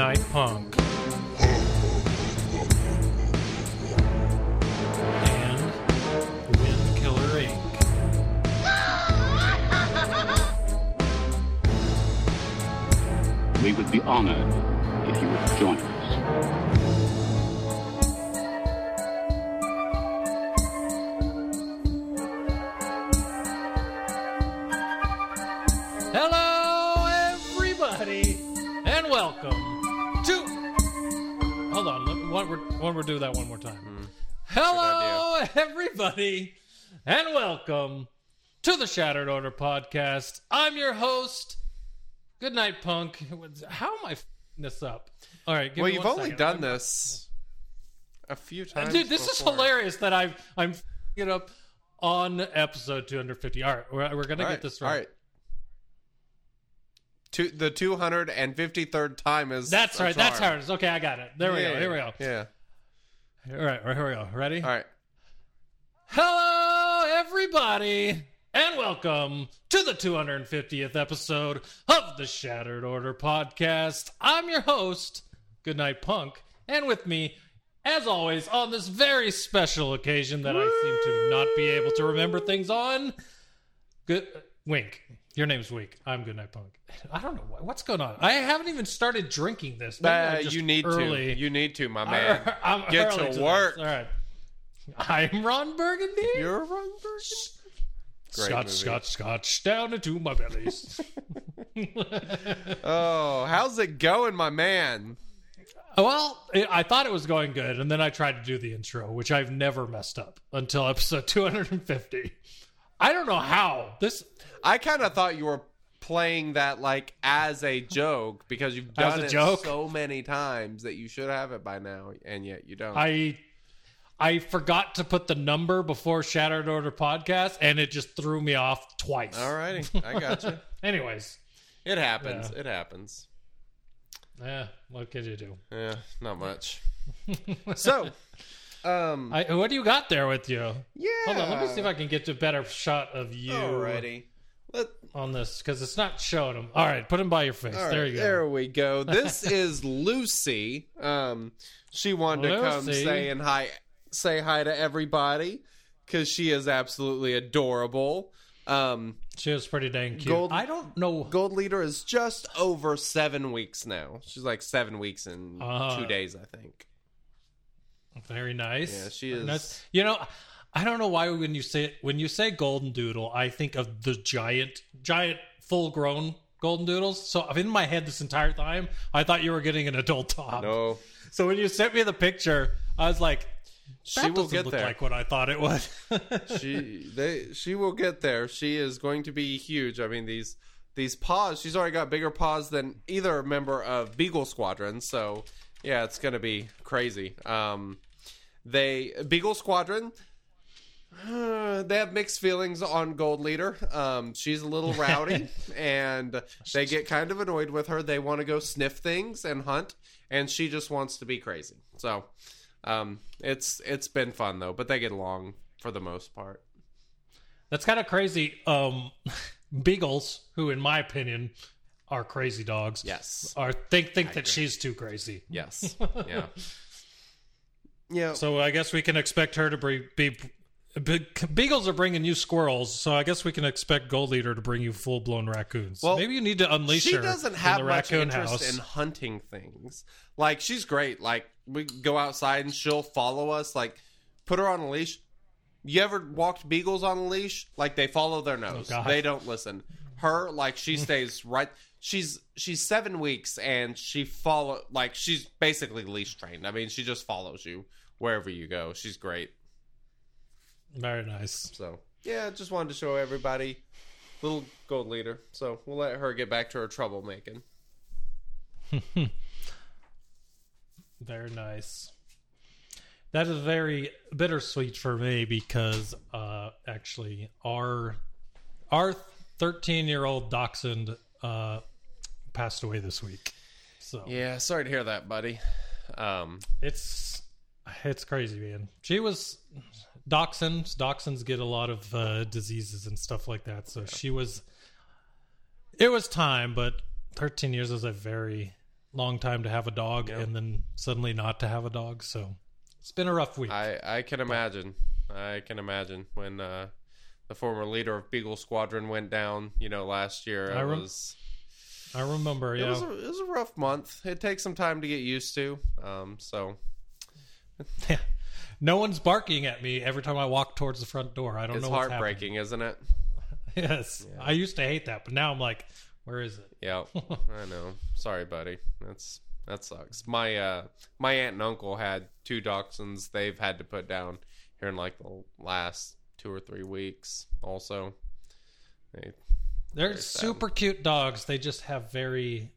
Goodnight Punk. And Wind Killer Inc. We would be honored the Shattered Order podcast. I'm your host. Good night, punk. How am I f***ing this up? All right, give Well, you've only second. done this a few uh, times. Dude, this is hilarious that I'm I'm f***ing it up on episode 250. All right, we're, we're gonna All get right, this All right. right. Two, the 253rd time is. That's right. That's how it is. Okay, I got it. There we Yeah, go. Here we go. Yeah. All right, here we go. Ready? All right. Hello, everybody, and welcome to the 250th episode of the Shattered Order podcast. I'm your host, Goodnight Punk, and with me, as always, on this very special occasion that I seem to not be able to remember things on, good Wink. Your name's Wink. I'm Goodnight Punk. I don't know what, what's going on. I haven't even started drinking this. Uh, you need early. to. You need to, my man. I'm Get to this. work. All right. I'm Ron Burgundy. You're wrong person. Great Scotch, movie. scotch, scotch down into my bellies. Oh, how's it going, my man? well, it, I thought it was going good, and then I tried to do the intro, which I've never messed up until episode 250. I don't know how this. I kind of thought you were playing that like as a joke because you've done it joke? so many times that you should have it by now, and yet you don't. I I forgot to put the number before Shattered Order podcast, and it just threw me off twice. Alrighty, I got you. Anyways, It happens. Yeah. It happens. yeah, what could you do? Yeah, not much. so, um, I, what do you got there with you? yeah. Hold on, let me see if I can get a better shot of you. Alrighty. Let, on this because it's not showing them. All right, put them by your face. all there you go. There we go. This is Lucy. Um, she wanted to come Lucy. say hi, say hi to everybody because she is absolutely adorable. Um, She was pretty dang cute. Gold- I don't know. Gold Leader is just over seven weeks now. She's like seven weeks and Uh, two days, I think. Very nice. Yeah, she is- nice. You know, I don't know why when you say when you say golden doodle, I think of the giant, giant, full grown golden doodles. So in my head this entire time, I thought you were getting an adult dog. No, So when you sent me the picture, I was like, she that will get look there. like what I thought it would. she they she will get there. She is going to be huge. I mean these these paws. She's already got bigger paws than either member of Beagle Squadron. So yeah, it's going to be crazy. Um, they Beagle Squadron. uh, they have mixed feelings on Gold Leader. Um, she's a little rowdy, and they get kind of annoyed with her. They want to go sniff things and hunt, and she just wants to be crazy. So, um, it's it's been fun though, but they get along for the most part. That's kind of crazy. Um, beagles, who in my opinion are crazy dogs, Yes. are think think that she's too crazy. Yes. Yeah. yeah. So I guess we can expect her to be, be, be beagles are bringing you squirrels. So I guess we can expect Gold Leader to bring you full blown raccoons. Well, maybe you need to unleash she her doesn't in have the much raccoon interest house. in hunting things. Like she's great. Like we go outside and she'll follow us. Like put her on a leash. You ever walked beagles on a leash? Like they follow their oh, nose. Oh, they don't listen. Her like she stays right. She's she's seven weeks and she follow like she's basically leash trained. I mean she just follows you wherever you go. She's great. Very nice. So yeah, just wanted to show everybody little gold leader. So we'll let her get back to her troublemaking. Very nice. That is very bittersweet for me because uh, actually our our 13 year old dachshund uh, passed away this week. So Yeah, sorry to hear that, buddy. Um, it's it's crazy, man. She was dachshunds. Dachshunds get a lot of uh, diseases and stuff like that. So she was. It was time, but 13 years is a very long time to have a dog, and then suddenly not to have a dog. So it's been a rough week. I I can imagine. I can imagine when uh, the former leader of Beagle Squadron went down. You know, last year. It I rem- was. I remember, It yeah. was, a, it was a rough month. It takes some time to get used to. Um, so no one's barking at me every time I walk towards the front door. I don't it's know what's heartbreaking, isn't it? Yes, I used to hate that, but now I'm like, where is it? Yeah, I know. Sorry, buddy. That's that sucks. My uh, my aunt and uncle had two dachshunds. They've had to put down here in like the last two or three weeks. Also, they, They're sad. super cute dogs. They just have very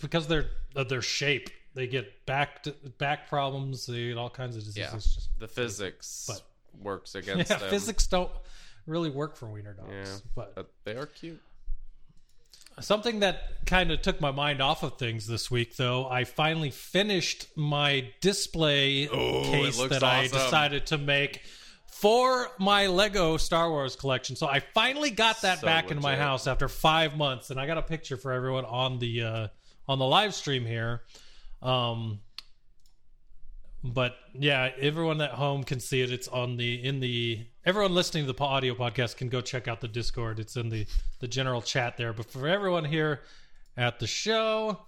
because they're of their shape. They get back back problems. They get all kinds of diseases. Yeah. Just the physics But- works yeah, against them. physics don't really work for wiener dogs. Yeah, but but they are cute. Something that kind of took my mind off of things this week, though, I finally finished my display Oh, case that I decided to make for my Lego Star Wars collection. So I finally got that So back in my house after five months, and I got a picture for everyone on the uh, on the live stream here. Um, but yeah, everyone at home can see it. It's on the in the everyone listening to the audio podcast can go check out the Discord. It's in the the general chat there. But for everyone here at the show,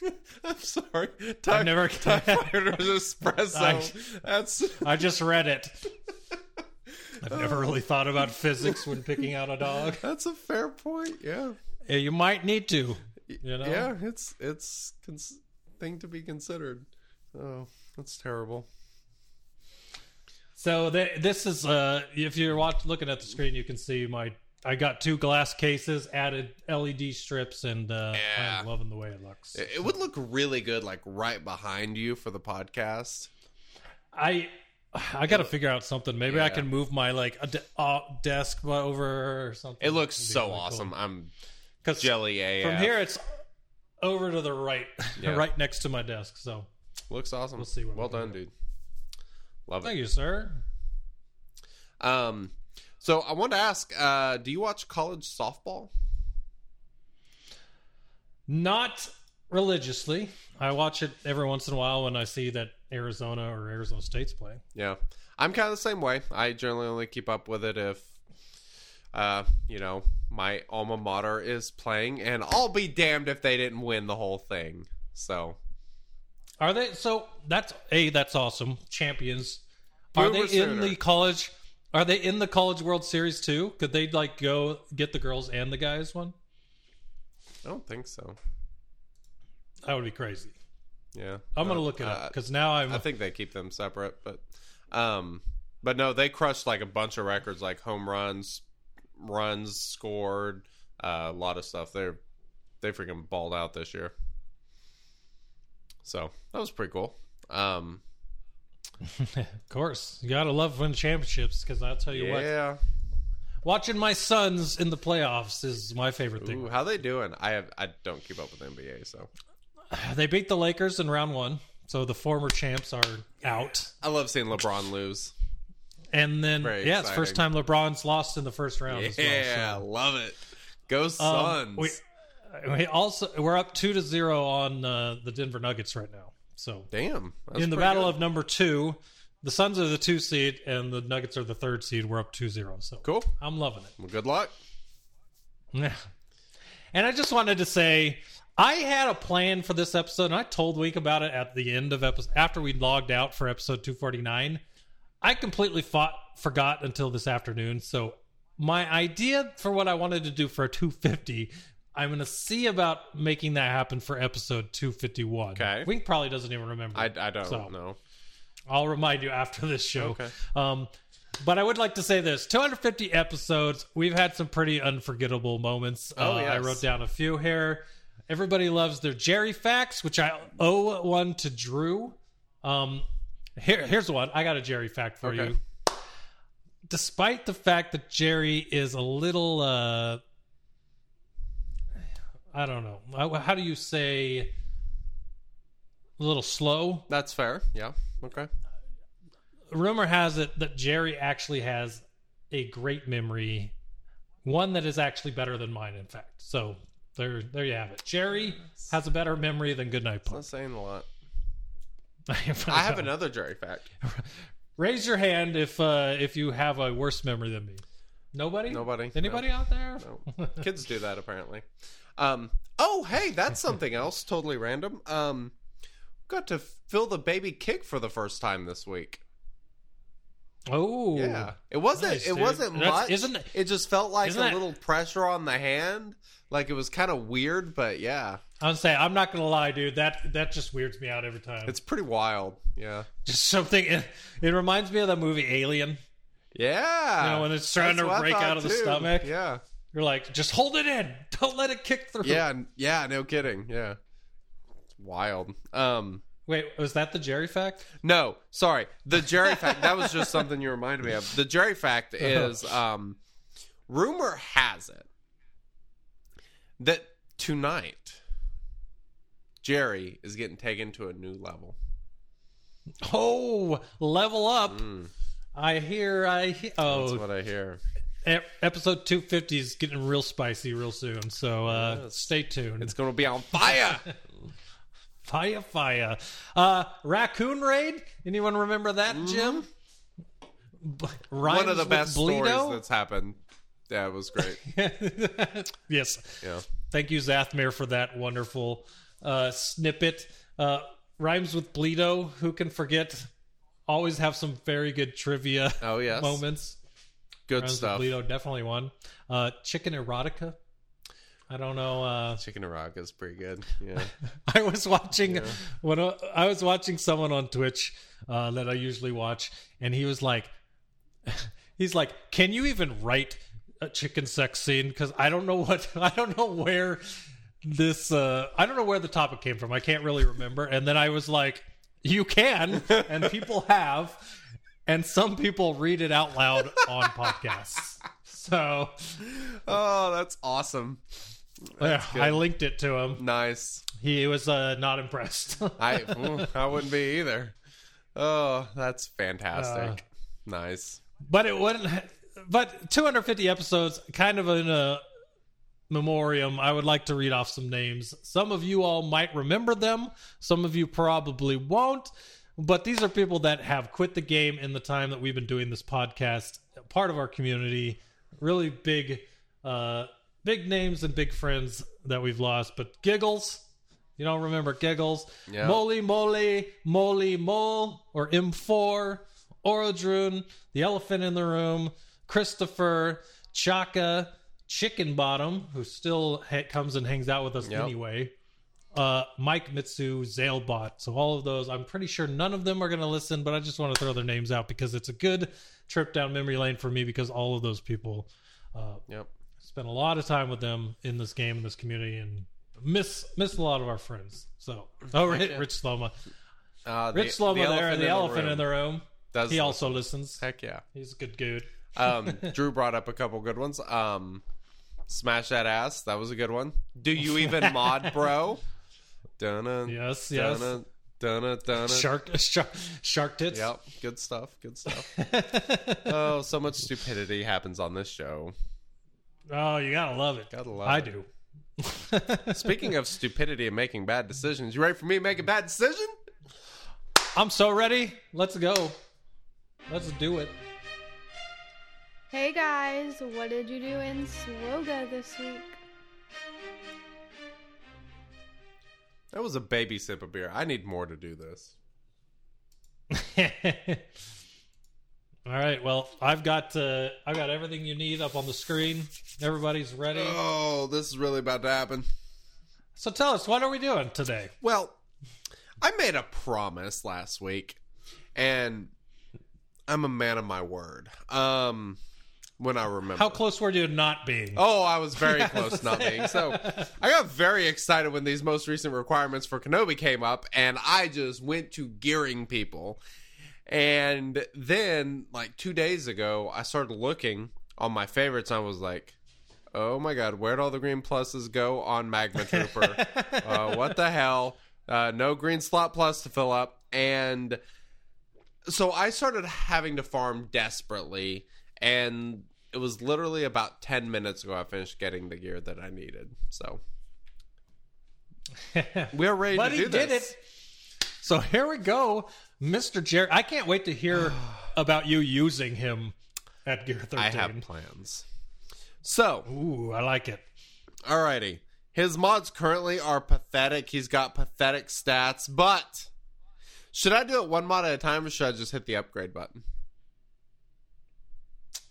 I'm sorry. Time, never- time fighter's espresso. I- That's I just read it. I've never really thought about physics when picking out a dog. that's a fair point. Yeah. Yeah, You might need to. You know? Yeah, it's it's cons- thing to be considered. Oh, that's terrible. So th- this is uh if you're watch- looking at the screen you can see my I got two glass cases, added LED strips and uh Yeah. I'm loving the way it looks. It, it would look really good, like right behind you for the podcast. I I got to figure out something. Maybe I can move my like a de- uh, desk over or something. It looks so awesome. I'm Cuz jelly AF. from here it's over to the right, Yeah. right next to my desk. So, looks awesome. We'll see what well done, do. dude. Love it. thank you, sir. Um, so I want to ask, uh, do you watch college softball? Not religiously. I watch it every once in a while when I see that Arizona or Arizona State's playing. Yeah, I'm kind of the same way. I generally only keep up with it if, uh, you know, my alma mater is playing, and I'll be damned if they didn't win the whole thing. So Are they? So that's a that's awesome. Champions. Are they in the college? Are they in the college World Series too? Could they like go get the girls and the guys one? I don't think so. That would be crazy. Yeah, I'm gonna look it uh, up because now I'm. I think they keep them separate, but um but no, they crushed like a bunch of records like home runs, runs scored, uh, a lot of stuff. They're they freaking balled out this year. So, that was pretty cool. Um of course, you gotta love winning championships because I'll tell you what, yeah. watching my sons in the playoffs is my favorite thing. Ooh, how they doing? I have I don't keep up with NBA, so They beat the Lakers in round one, so the former champs are out. I love seeing LeBron lose. And then, Very yeah, it's first time. LeBron's lost in the first round. as well, Yeah, so. love it. Go Um, Suns. we, we also we're up two to zero on uh, the Denver Nuggets right now. So Damn. in the battle good. of number two, the Suns are the two seed and the Nuggets are the third seed. We're up 2-0. So Cool. I'm loving it. Well, good luck. Yeah. And I just wanted to say I had a plan for this episode, and I told Week about it at the end of episode after we logged out for episode 249. I completely fought, forgot until this afternoon. So my idea for what I wanted to do for a 250, I'm going to see about making that happen for episode 251. Okay. Wink probably doesn't even remember. I, I don't So- know. I'll remind you after this show. Okay. Um, But I would like to say this 250 episodes. We've had some pretty unforgettable moments. Oh, Uh, I wrote down a few here. Everybody loves their Jerry facts, which I owe one to Drew. Um, here, here's one. I got a Jerry fact for Okay. you. Despite the fact that Jerry is a little, uh, I don't know, how, do you say, a little slow? That's fair. Yeah. Okay. rumor has it that Jerry actually has a great memory, one that is actually better than mine. In fact, so there, there you have it. Jerry has a better memory than Goodnight Not Punk. saying a lot. I have another Jerry fact. Raise your hand if uh, if you have a worse memory than me. Nobody. Nobody? Anybody out there? No. Kids do that apparently. Um. Oh, hey, that's something else. Totally random. Um. Got to fill the baby kick for the first time this week. Oh, Yeah, it wasn't. Nice, it dude. wasn't That's- much. isn't it- it just felt like a that- little pressure on the hand. Like it was kind of weird, but yeah, I'm saying I'm not gonna lie, dude. That that just weirds me out every time. it's pretty wild. Yeah, just something. It, it reminds me of the movie Alien. yeah. You know, when it's trying That's to break out of the stomach. Yeah, You're like, just hold it in. Don't let it kick through. yeah, yeah. No kidding. Yeah, it's wild. Um. Wait, was that the Jerry fact? No, sorry. The Jerry fact that was just something you reminded me of. The Jerry fact is um rumor has it that tonight Jerry is getting taken to a new level. Oh, level up. I hear, I hear. Mm. That's Oh, what I hear. Episode 250 is getting real spicy real soon. So uh, Yes. stay tuned. It's going to be on fire. fire, fire. Uh, Raccoon Raid. Anyone remember that, Jim? B- Mm-hmm. One of rhymes the with best stories Bleedo? that's happened. Yeah, it was great. yes. Yeah. Thank you, Zathmir, for that wonderful uh, snippet. Uh, rhymes with Bleedo. Who can forget? Always have some very good trivia Oh, yes. moments. Good Rhymes stuff. definitely one. Uh, Chicken erotica. I don't know. Uh, Chicken Erotica is pretty good. Yeah. I was watching when uh, I was watching someone on Twitch uh, that I usually watch, and he was like, he's like, "Can you even write a chicken sex scene?" Because I don't know what I don't know where this uh, I don't know where the topic came from. I can't really remember. And then I was like, "You can," and people have, and some people read it out loud on podcasts. So oh, that's awesome. yeah. I linked it to him. Nice. He was uh, not impressed. I I wouldn't be either. Oh, that's fantastic. Uh, nice. but it wouldn't. But 250 episodes, kind of in a memoriam. I would like to read off some names. Some of you all might remember them. Some of you probably won't. But these are people that have quit the game in the time that we've been doing this podcast. Part of our community, really big, uh, big names and big friends that we've lost. But Giggles, you don't remember Giggles? Yeah. Moly Moly Moly Mole or M4, Orodrun, the Elephant in the Room, Christopher, Chaka, Chicken Bottom, who still ha- comes and hangs out with us Yep. anyway. Uh, Mike Mitsu, Zailbot. So all of those, I'm pretty sure none of them are going to listen, but I just want to throw their names out because it's a good trip down memory lane for me because all of those people uh, Yep. spent a lot of time with them in this game in this community and miss miss a lot of our friends. So oh, Rich, Rich Sloma, Uh, the- Rich Sloma the there, and the elephant room in the room. does He also listens. Heck yeah. He's a good dude. Um, Drew brought up a couple good ones. Um, Smash that ass. That was a good one. Do you even mod, bro? Dunna. Yes, yes. Dunna. Dunna. Dunna. Shark, shark, shark tits. Yep. Good stuff. Good stuff. oh, so much stupidity happens on this show. Oh, you gotta love it. Gotta love I it. do. Speaking of stupidity and making bad decisions, you ready for me to make a bad decision? I'm so ready. Let's go. Let's do it. Hey guys, what did you do in SWGOH this week? That was a baby sip of beer. I need more to do this. All right. Well, I've got uh, I've got everything you need up on the screen. Everybody's ready. Oh, this is really about to happen. So tell us, what are we doing today? Well, I made a promise last week, and I'm a man of my word. Um, when I remember How close were you to not being? Oh, I was very close not being. So I got very excited when these most recent requirements for Kenobi came up, and I just went to gearing people. And then, like two days ago, I started looking on my favorites. And I was like, "Oh my god, where'd all the green pluses go on Magma Trooper? uh, what the hell? Uh, no green slot plus to fill up." And so I started having to farm desperately, and it was literally about 10 minutes ago I finished getting the gear that I needed. So we are ready but to he do did it. So here we go, Mr. Jerry. I can't wait to hear about you using him at Gear 13. I have plans. So, Ooh, I like it. alrighty. His mods currently are pathetic. He's got pathetic stats, but should I do it one mod at a time or should I just hit the upgrade button?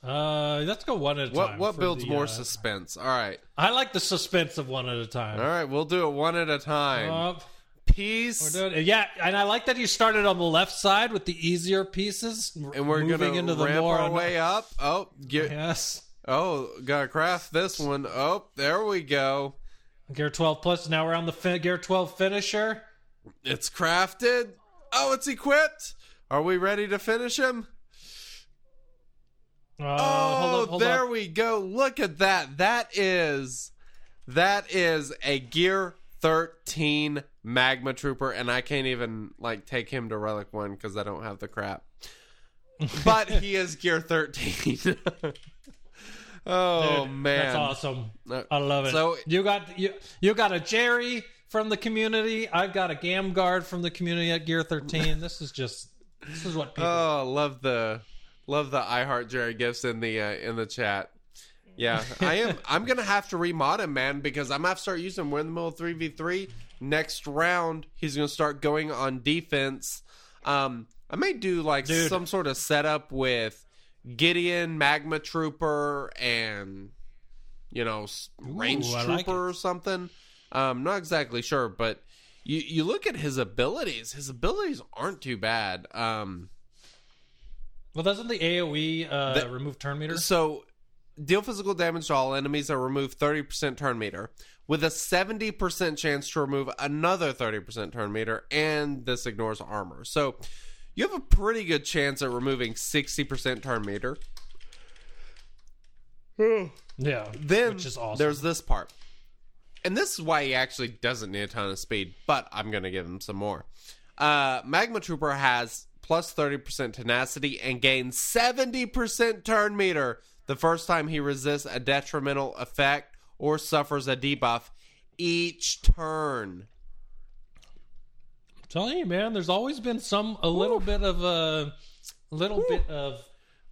Uh, let's go one at a What time. what for builds the, more uh, suspense? All right. I like the suspense of one at a time. All right, we'll do it one at a time. Uh, Peace. we're doing, yeah, and I like that you started on the left side with the easier pieces, and we're moving to into the ramp more our way up. Oh, get, Yes, Oh, gotta craft this one. Oh, there we go. Gear 12 plus. Now we're on the fin- Gear 12 finisher. It's crafted. Oh, it's equipped. Are we ready to finish him? Uh, Oh, hold up, hold there we go. Look at that. That is that is a Gear 13 Magma Trooper, and I can't even like take him to Relic One because I don't have the crap. But he is Gear 13. oh Dude, man, that's awesome. Uh, I love it. so- you got you you got a Jerry from the community. I've got a Gam Guard from the community at Gear 13. this is just this is what people. Oh, love the love the I Heart Jerry gifts in the uh, in the chat. Yeah, I am. I'm gonna have to remod him, man, because I'm gonna have to start using him. We're in the middle of three v three. Next round, he's gonna start going on defense. Um, I may do like Dude. some sort of setup with Gideon, Magma Trooper, and you know, Range I Trooper like or something. Um, not exactly sure, but you you look at his abilities. His abilities aren't too bad. Um, well, doesn't the AOE uh, The- remove turn meter? So, deal physical damage to all enemies that remove 30% turn meter, with a 70% chance to remove another 30% turn meter, and this ignores armor. So, you have a pretty good chance at removing 60% turn meter. Yeah, Then which is awesome. there's this part. And this is why he actually doesn't need a ton of speed, but I'm going to give him some more. Uh, Magma Trooper has plus 30% tenacity and gains 70% turn meter the first time he resists a detrimental effect or suffers a debuff each turn. I'm telling you, man. There's always been some a little bit of a little bit of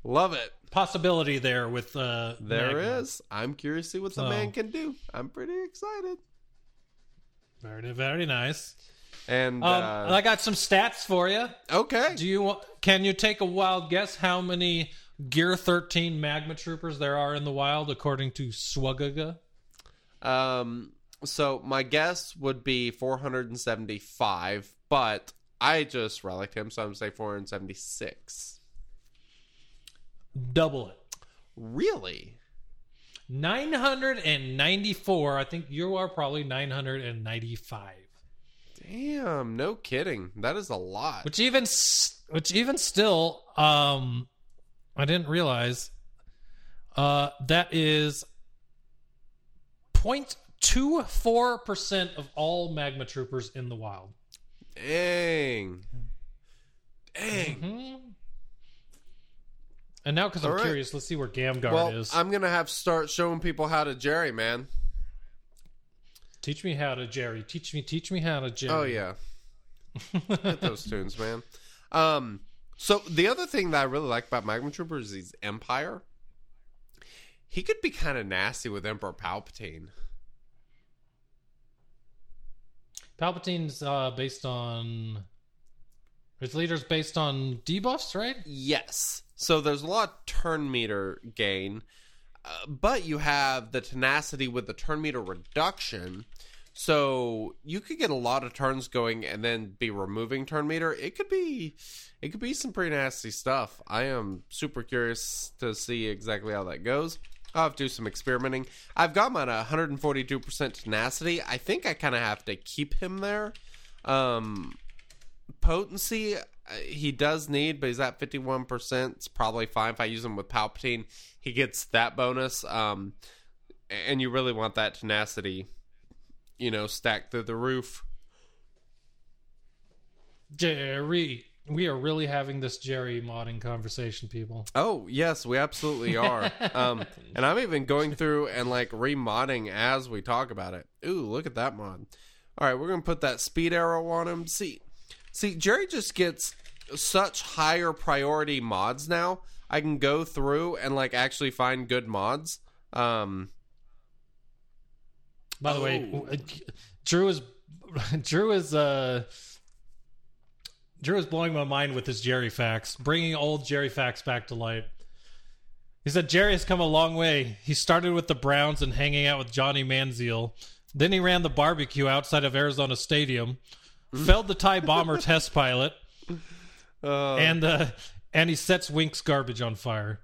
Love it. possibility there with uh There is. I'm curious to see what the man can do. I'm pretty excited. Very very nice. And Um, uh, I got some stats for you. okay, Do you? Can you take a wild guess how many Gear 13 Magma Troopers there are in the wild according to Swagaga? Um, so my guess would be 475, but I just relic him, so I'm gonna say 476. Double it. Really? 994. I think you are probably 995. Damn, no kidding. That is a lot. Which even which even still um I didn't realize uh that is 0.24% of all magma troopers in the wild. Dang. Dang. Mhm. And now, because I'm right. curious, let's see where Gamguard Well, is. I'm gonna have to start showing people how to Jerry, man. Teach me how to Jerry. Teach me. Teach me how to Jerry. Oh yeah, hit those tunes, man. Um, so the other thing that I really like about Magma Trooper is Empire. He could be kind of nasty with Emperor Palpatine. Palpatine's uh, based on his leader's based on debuffs, right? Yes. So there's a lot of turn meter gain, but you have the tenacity with the turn meter reduction. So you could get a lot of turns going and then be removing turn meter. It could be it could be some pretty nasty stuff. I am super curious to see exactly how that goes. I'll have to do some experimenting. I've got him at 142% tenacity. I think I kind of have to keep him there. Um, potency, he does need, but he's at 51%. It's probably fine if I use him with Palpatine. He gets that bonus. Um, and you really want that tenacity, you know, stacked through the roof. Jerry. We are really having this Jerry modding conversation, people. Oh yes, we absolutely are. um, and I'm even going through and like remodding as we talk about it. Ooh, look at that mod. All right, we're gonna put that speed arrow on him. See, see, Jerry just gets such higher priority mods now. I can go through and like actually find good mods. Um, By the way, Oh. uh, Drew is Drew is uh Drew is blowing my mind with his Jerry facts, bringing old Jerry facts back to light. He said Jerry has come a long way. He started with the Browns and hanging out with Johnny Manziel. Then he ran the barbecue outside of Arizona Stadium, felled the TIE bomber test pilot, uh, and uh, and he sets Wink's garbage on fire.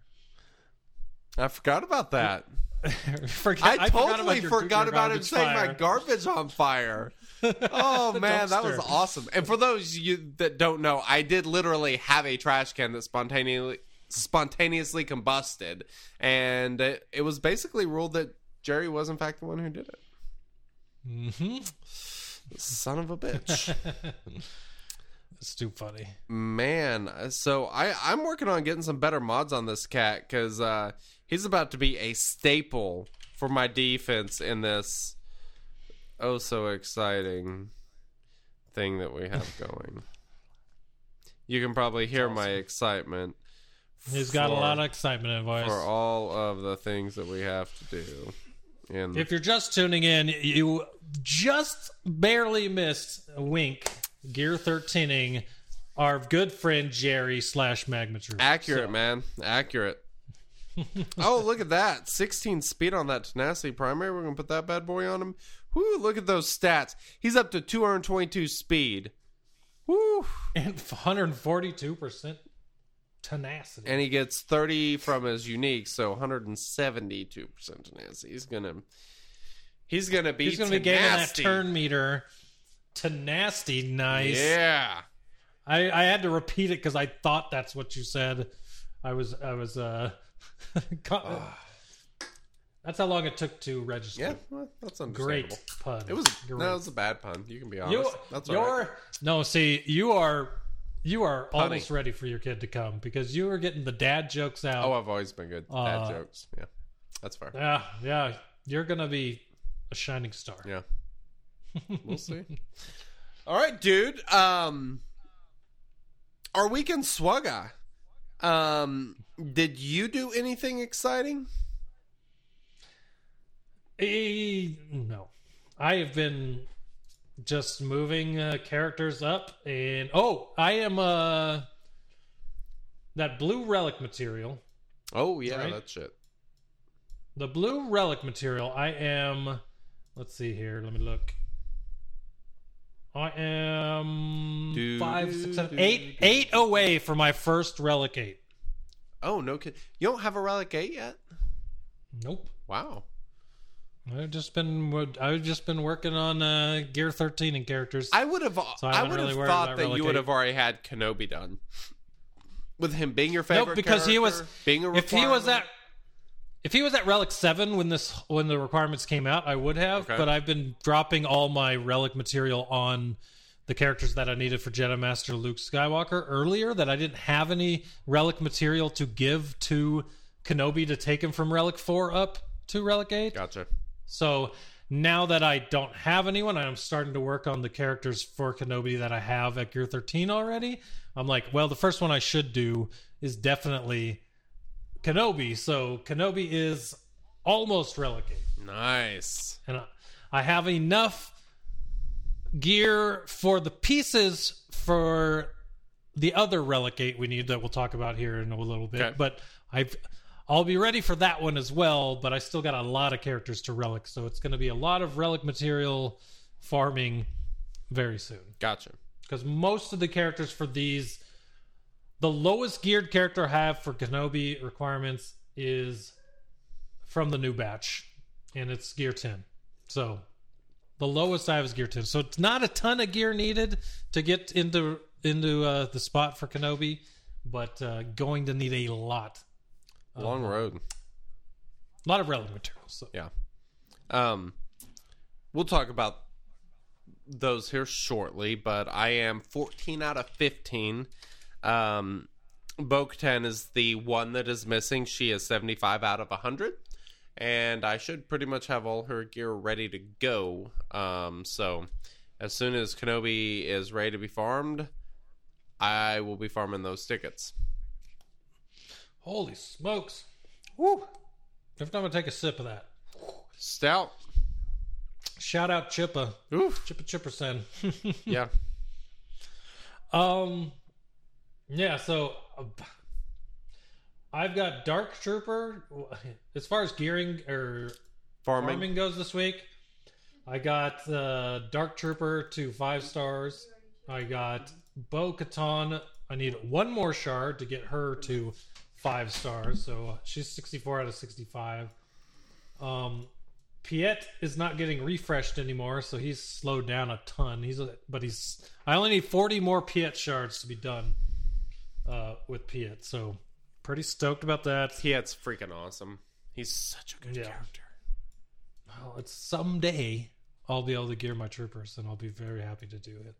I forgot about that. Forget- I, forgot totally your- forgot your about him setting my garbage on fire. Oh man, that was awesome. And for those you that don't know, I did literally have a trash can that spontaneously spontaneously combusted, and it, it was basically ruled that Jerry was in fact the one who did it. Mhm. Son of a bitch. It's too funny. Man, so I I'm working on getting some better mods on this cat because uh, he's about to be a staple for my defense in this oh so exciting thing that we have going. you can probably hear my excitement. He's got a lot of excitement in voice. for all of the things that we have to do. And If you're just tuning in, you just barely missed a wink, Gear 13ing our good friend Jerry slash Magmatrue. Accurate, So, man. Accurate. oh, look at that. 16 speed on that tenacity primary. We're going to put that bad boy on him. Whoo, look at those stats. He's up to 222 speed. Woo. And 142% tenacity. And he gets 30 from his unique, so 172% tenacity. He's going to He's going to be He's going to be gaining that turn meter to nasty nice. Yeah. I, I had to repeat it because I thought that's what you said. I was I was uh that's how long it took to register. Yeah, well, that's understandable. Great pun. It was Great. no, it was a bad pun. You can be honest. You, that's all you're right. no. See, you are you are Punny. almost ready for your kid to come because you are getting the dad jokes out. Oh, I've always been good. Uh, jokes. Yeah, that's fair. yeah, yeah. You're gonna be a shining star. Yeah. We'll see. All right, dude. Um our weekend SWGOH. Um did you do anything exciting? Eh, no, I have been just moving uh, characters up, and oh, I am uh that blue relic material. Oh yeah, Right. that shit. The blue relic material. I am. Let's see here. Let me look. I am Do, five, six, seven, do, eight, do. eight away for my first relic eight. Oh no kid. You don't have a relic 8 yet? Nope. Wow. I've just been I've just been working on uh, Gear thirteen and characters. I would have I I, would really have thought that you would have already had Kenobi done. With him being your favorite Nope, because he was being a if he was at if he was at relic 7 when this when the requirements came out i would have Okay. but i've been dropping all my relic material on the characters that i needed for jedi master luke skywalker earlier that i didn't have any relic material to give to kenobi to take him from relic 4 up to relic 8 Gotcha. So now that I don't have anyone, I'm starting to work on the characters for Kenobi that I have at Gear 13 already. I'm like, well, the first one I should do is definitely Kenobi. So Kenobi is almost Relic 8. Nice. And I- I have enough gear for the pieces for the other Relic 8 we need that we'll talk about here in a little bit. Okay. But I've I'll be ready for that one as well, but I still got a lot of characters to relic, so it's going to be a lot of relic material farming very soon Gotcha. because most of the characters for these, the lowest geared character I have for Kenobi requirements is from the new batch, and it's gear ten. So the lowest I have is gear ten. So it's not a ton of gear needed to get into into uh, the spot for Kenobi, but uh, going to need a lot, Long road. a lot of relevant materials. So Yeah. Um, we'll talk about those here shortly, but I am 14 out of 15. Um, Bo Katan is the one that is missing. She is 75 out of 100. And I should pretty much have all her gear ready to go. Um, so as soon as Kenobi is ready to be farmed, I will be farming those tickets. Holy smokes! Woo! Every time I take a sip of that, Stout. shout out Chippa, Oof. Chippa Chipperson. Yeah. Um, yeah. So uh, I've got Dark Trooper. As far as gearing or Farming. farming goes this week, I got uh, Dark Trooper to five stars. I got Bo Katan. I need one more shard to get her to five stars. So she's 64 out of 65. Um, Piett is not getting refreshed anymore, so he's slowed down a ton. He's a, but he's I only need 40 more Piett shards to be done uh, with Piett. So pretty stoked about that. It's freaking awesome. He's such a good Yeah. character. Well, it's someday I'll be able to gear my troopers, and I'll be very happy to do it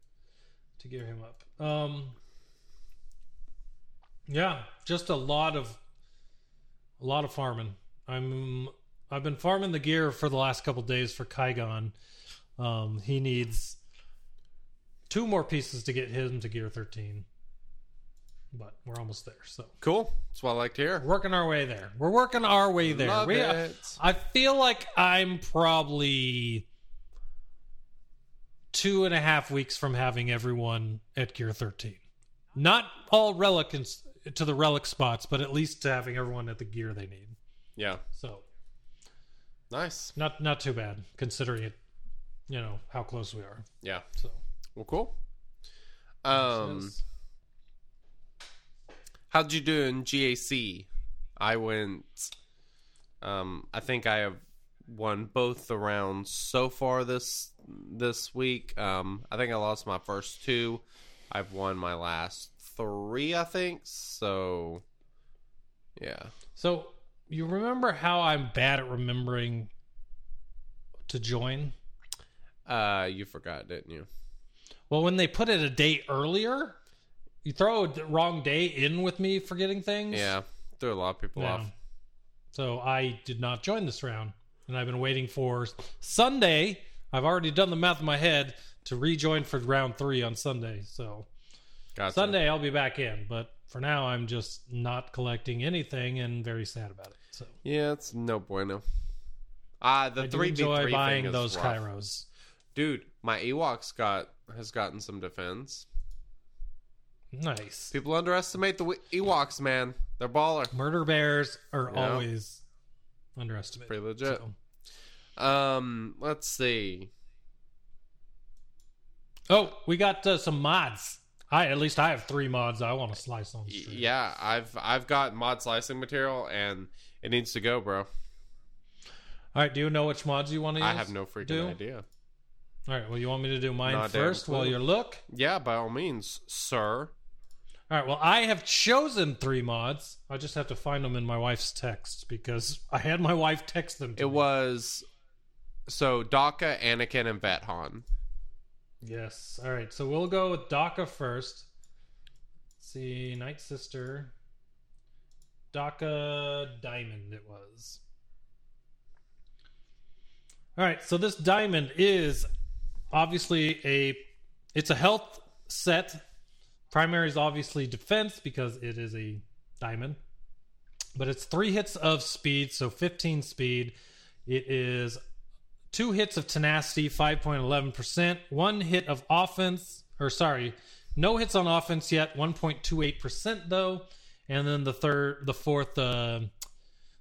to gear him up. Um, yeah, just a lot of a lot of farming. I'm I've been farming the gear for the last couple days for Qui-Gon. Um, he needs two more pieces to get him to gear 13, but we're almost there. So Cool. That's what I like to hear. working our way there. We're working our way there. Love We- it. I feel like I'm probably two and a half weeks from having everyone at Gear 13. Not all relic ins- to the relic spots, but at least to having everyone at the gear they need. Yeah. So Nice. not not too bad considering it. You know how close we are. Yeah. So Well, cool. Um, how'd you do in GAC? I went. Um, I think I have won both the rounds so far this this week. Um, I think I lost my first two. I've won my last three. I think so. Yeah. so you remember how I'm bad at remembering to join? Uh, you forgot, didn't you? Well, when they put it a day earlier, you throw a wrong day in with me forgetting things. Yeah. Threw a lot of people Yeah. off. So I did not join this round, and I've been waiting for Sunday. I've already done the math in my head to rejoin for round three on Sunday. So Gotcha. Sunday I'll be back in, but for now I'm just not collecting anything and very sad about it. So Yeah, it's no bueno. Ah, the three enjoy three buying thing those rough. Kairos. Dude, my Ewoks got has gotten some defense. Nice. People underestimate the Ewoks, man. They're baller. Murder bears are Yeah. always underestimated. Pretty legit. So- Um, let's see. Oh, we got uh, some mods. I at least I have three mods I want to slice on. Yeah, I've I've got mod slicing material and it needs to go, bro. All right. Do you know which mods you want to use? I have no freaking do? idea. All right. Well, you want me to do mine Not first while you look? Yeah, by all means, sir. All right. Well, I have chosen three mods. I just have to find them in my wife's text because I had my wife text them. To It me. was so Daka, Anakin, and Vethan. Yes. All right. So we'll go with first. Let's see, Night Sister. Daka Diamond it was. All right. So this diamond is obviously a it's a health set. Primary is obviously defense because it is a diamond. But it's three hits of speed, so 15 speed. It is two hits of tenacity, 5.11%, one hit of offense, or sorry, no hits on offense yet, 1.28% though. And then the third, the fourth uh,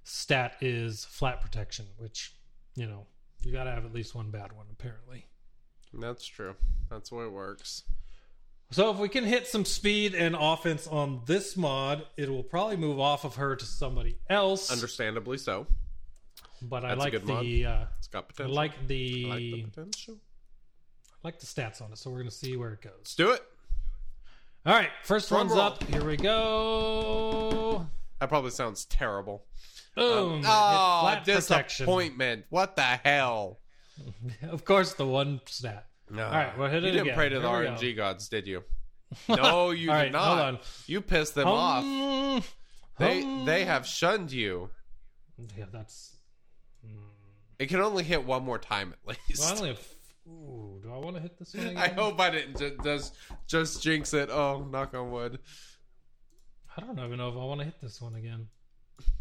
stat is flat protection, which, you know, you got to have at least one bad one, apparently. That's true. That's the way it works. So if we can hit some speed and offense on this mod, it will probably move off of her to somebody else. Understandably so. But I like the uh, I like the I like I the like, the stats on it. So we're gonna see where it goes. Let's do it. All right, first Drum one's roll. up. Here we go. That probably sounds terrible. Boom! Hit Oh, disappointment. What the hell? Of course, the one stat. No. All right, we'll hit you it didn't again. pray to the Here we RNG gods, did you? No, you All did right, not. hold on. You pissed them off. Um, They um, they have shunned you. Yeah, that's. It can only hit one more time at least. Well, I only have. Ooh, do I want to hit this one again? I hope I didn't ju- just just jinx it. Oh, knock on wood. I don't even know if I want to hit this one again.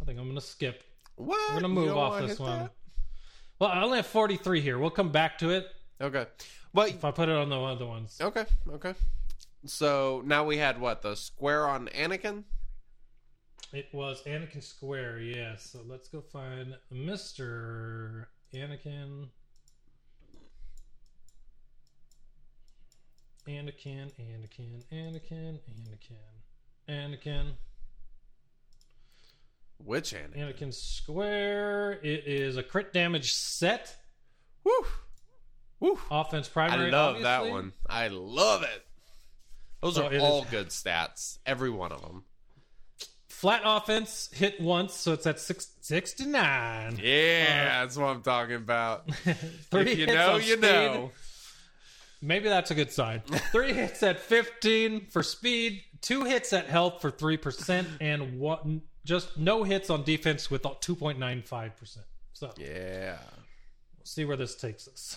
I think I'm gonna skip. What? We're gonna move off this one. that? Well, I only have 43 here. We'll come back to it Okay, but if I put it on the other ones. okay, okay. So now we had what the square on Anakin. It was Anakin Square, yes. So let's go find Mr. Anakin. Anakin, Anakin, Anakin, Anakin, Anakin, Which Anakin? Anakin Square. It is a crit damage set. Woo, woo. Offense primary. I love that one. I love it. Those So are it is- all good stats. Every one of them. Flat offense hit once, so it's at six, six to nine. Yeah, that's what I'm talking about. Three if you hits know, you speed. know. Maybe that's a good sign. Three hits at 15 for speed, two hits at health for 3%, and one just no hits on defense with 2.95%. So Yeah. we'll see where this takes us.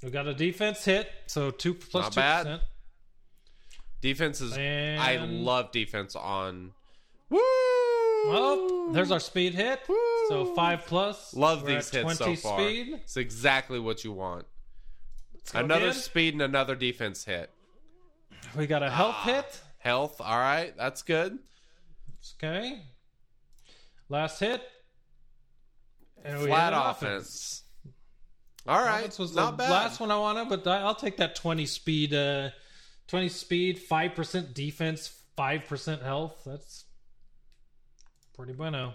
We got a defense hit, so two plus Not two bad. percent. Defense is. I love defense on. Woo! Oh, there's our speed hit. So five plus. Love We're these hits so far. speed. It's exactly what you want. Another again. speed and another defense hit. We got a health Ah. hit. Health, all right, that's good. Okay. Last hit. And we Flat an offense. All right, Offense was not the bad. last one I wanted, but I'll take that 20 speed. Uh, 20 speed, 5% defense, 5% health. That's pretty bueno.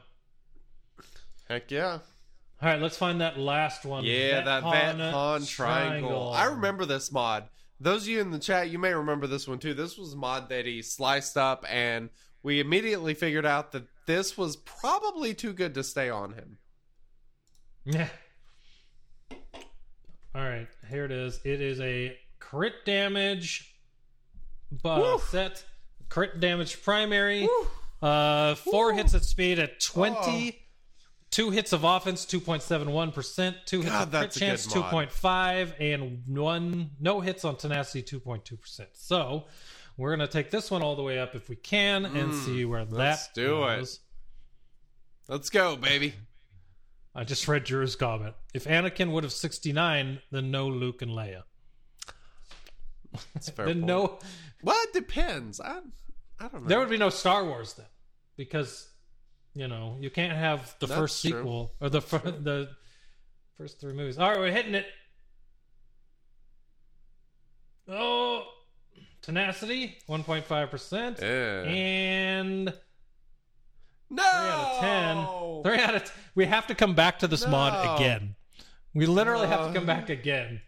Heck yeah. All right, let's find that last one. Yeah, that Vet Han Han triangle. I remember this mod. Those of you in the chat, you may remember this one too. This was a mod that he sliced up, and we immediately figured out that this was probably too good to stay on him. Yeah. All right, here it is. It is a crit damage uh, set. Crit damage primary. Uh, four hits at speed at 20. Two hits of offense, 2.71%. Two hits God, of crit that's a good chance, mod. 2.5. And one, no hits on tenacity, 2.2%. So we're going to take this one all the way up if we can and see where Mm, let's that do it. goes. Let's go, baby. I just read Drew's comment. If Anakin would have 69, then no Luke and Leia. That's a fair. Then point. no, Well, it depends. I, I don't know. there would be no Star Wars then, because you know you can't have the That's first true. sequel or the fir- the first three movies. All right, we're hitting it. Oh, tenacity, one point five percent, Yeah. and no. three out of ten. Three out of t- we have to come back to this mod again. We literally have to come back again.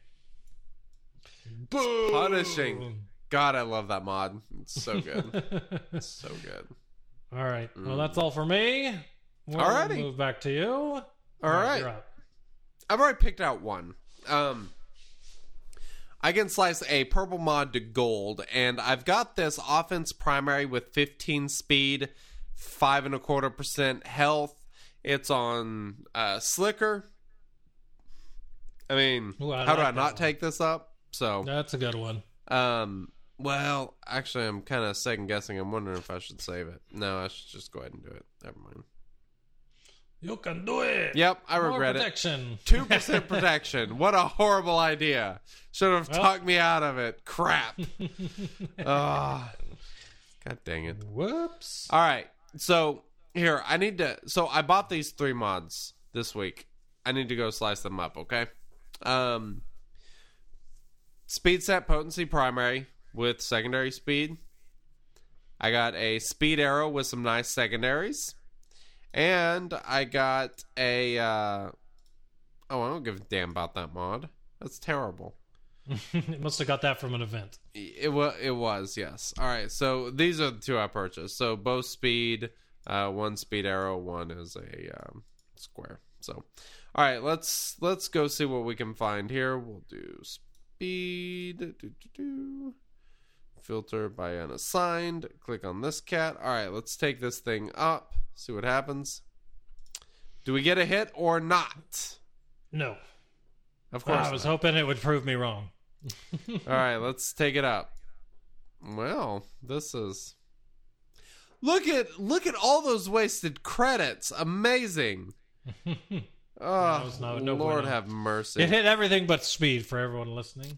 Boom. Punishing. God, I love that mod. It's so good. It's so good. All right. Well, that's all for me. We'll Alrighty. Move back to you. All right. you're up. I've already picked out one. Um, I can slice a purple mod to gold, and I've got this offense primary with 15 speed, five and a quarter percent health. It's on uh, Slicker. I mean, Ooh, I how do I not one. take this up? So, That's a good one. um, well, actually, I'm kind of second guessing. I'm wondering if I should save it. No, I should just go ahead and do it. Never mind. You can do it. Yep, I More regret it. protection. Two percent protection. What a horrible idea. Should have Well. talked me out of it. Crap. Ah. God dang it. Whoops. All right. So here, I need to. So I bought these three mods this week. I need to go slice them up. Okay. Um, speed set potency primary with secondary speed. I got a speed arrow with some nice secondaries, and I got a. Uh, oh, I don't give a damn about that mod. That's terrible. it must have got that from an event. It was. It was. Yes. All right. So these are the two I purchased. So both speed, uh, one speed arrow, one is a um, square. So, all right. Let's let's go see what we can find here. We'll do speed. Do, do, do. Filter by unassigned. Click on this cat. All right. Let's take this thing up. See what happens. Do we get a hit or not? No. Of course. I was not. hoping it would prove me wrong. All right, let's take it up. Well, this is Look at look at all those wasted credits. Amazing. Oh, no- no Lord have mercy. It hit everything but speed for everyone listening.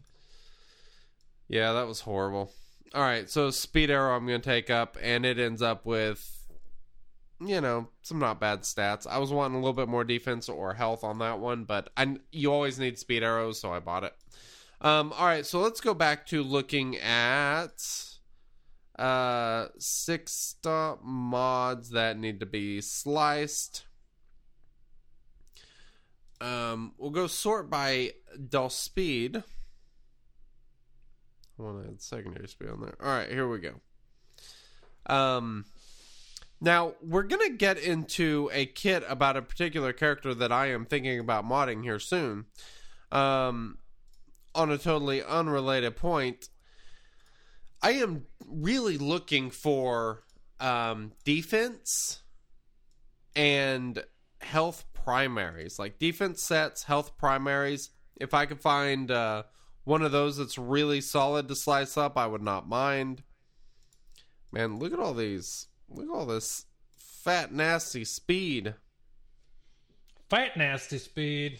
Yeah, that was horrible. All right, so speed arrow I'm going to take up and it ends up with you know, some not bad stats. I was wanting a little bit more defense or health on that one, but I you always need speed arrows, so I bought it. Um all right, so let's go back to looking at uh six star mods that need to be sliced. Um we'll go sort by dull speed. I want to add secondary speed on there. All right, here we go. Um, now we're gonna get into a kit about a particular character that I am thinking about modding here soon. Um, on a totally unrelated point, I am really looking for um, defense and health primaries, like defense sets, health primaries. If I could find uh, one of those that's really solid to slice up, I would not mind. Man, look at all these. Look at all this fat, nasty speed. Fat nasty speed.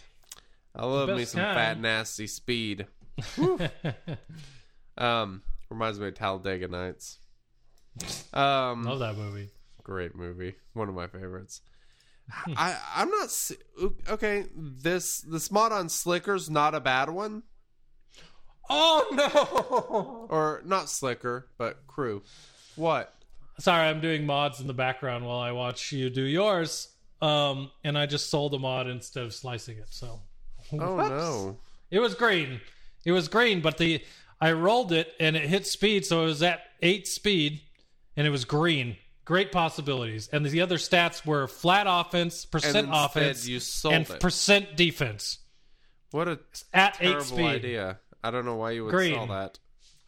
I love me some kind. fat, nasty speed. Um, reminds me of Talladega Nights. Um, Love that movie. great movie, one of my favorites. I I'm not okay. This this mod on Slicker's not a bad one, Oh no! or not Slicker, but Crew. What? Sorry, I'm doing mods in the background while I watch you do yours. Um, and I just sold a mod instead of slicing it. So Oh Whoops. no! It was green. It was green, but the I rolled it and it hit speed, so it was at eight speed, and it was green. Great possibilities. And the other stats were flat offense, percent offense, you sold and it. percent defense What a at eight terrible speed. idea! I don't know why you would Green. sell that.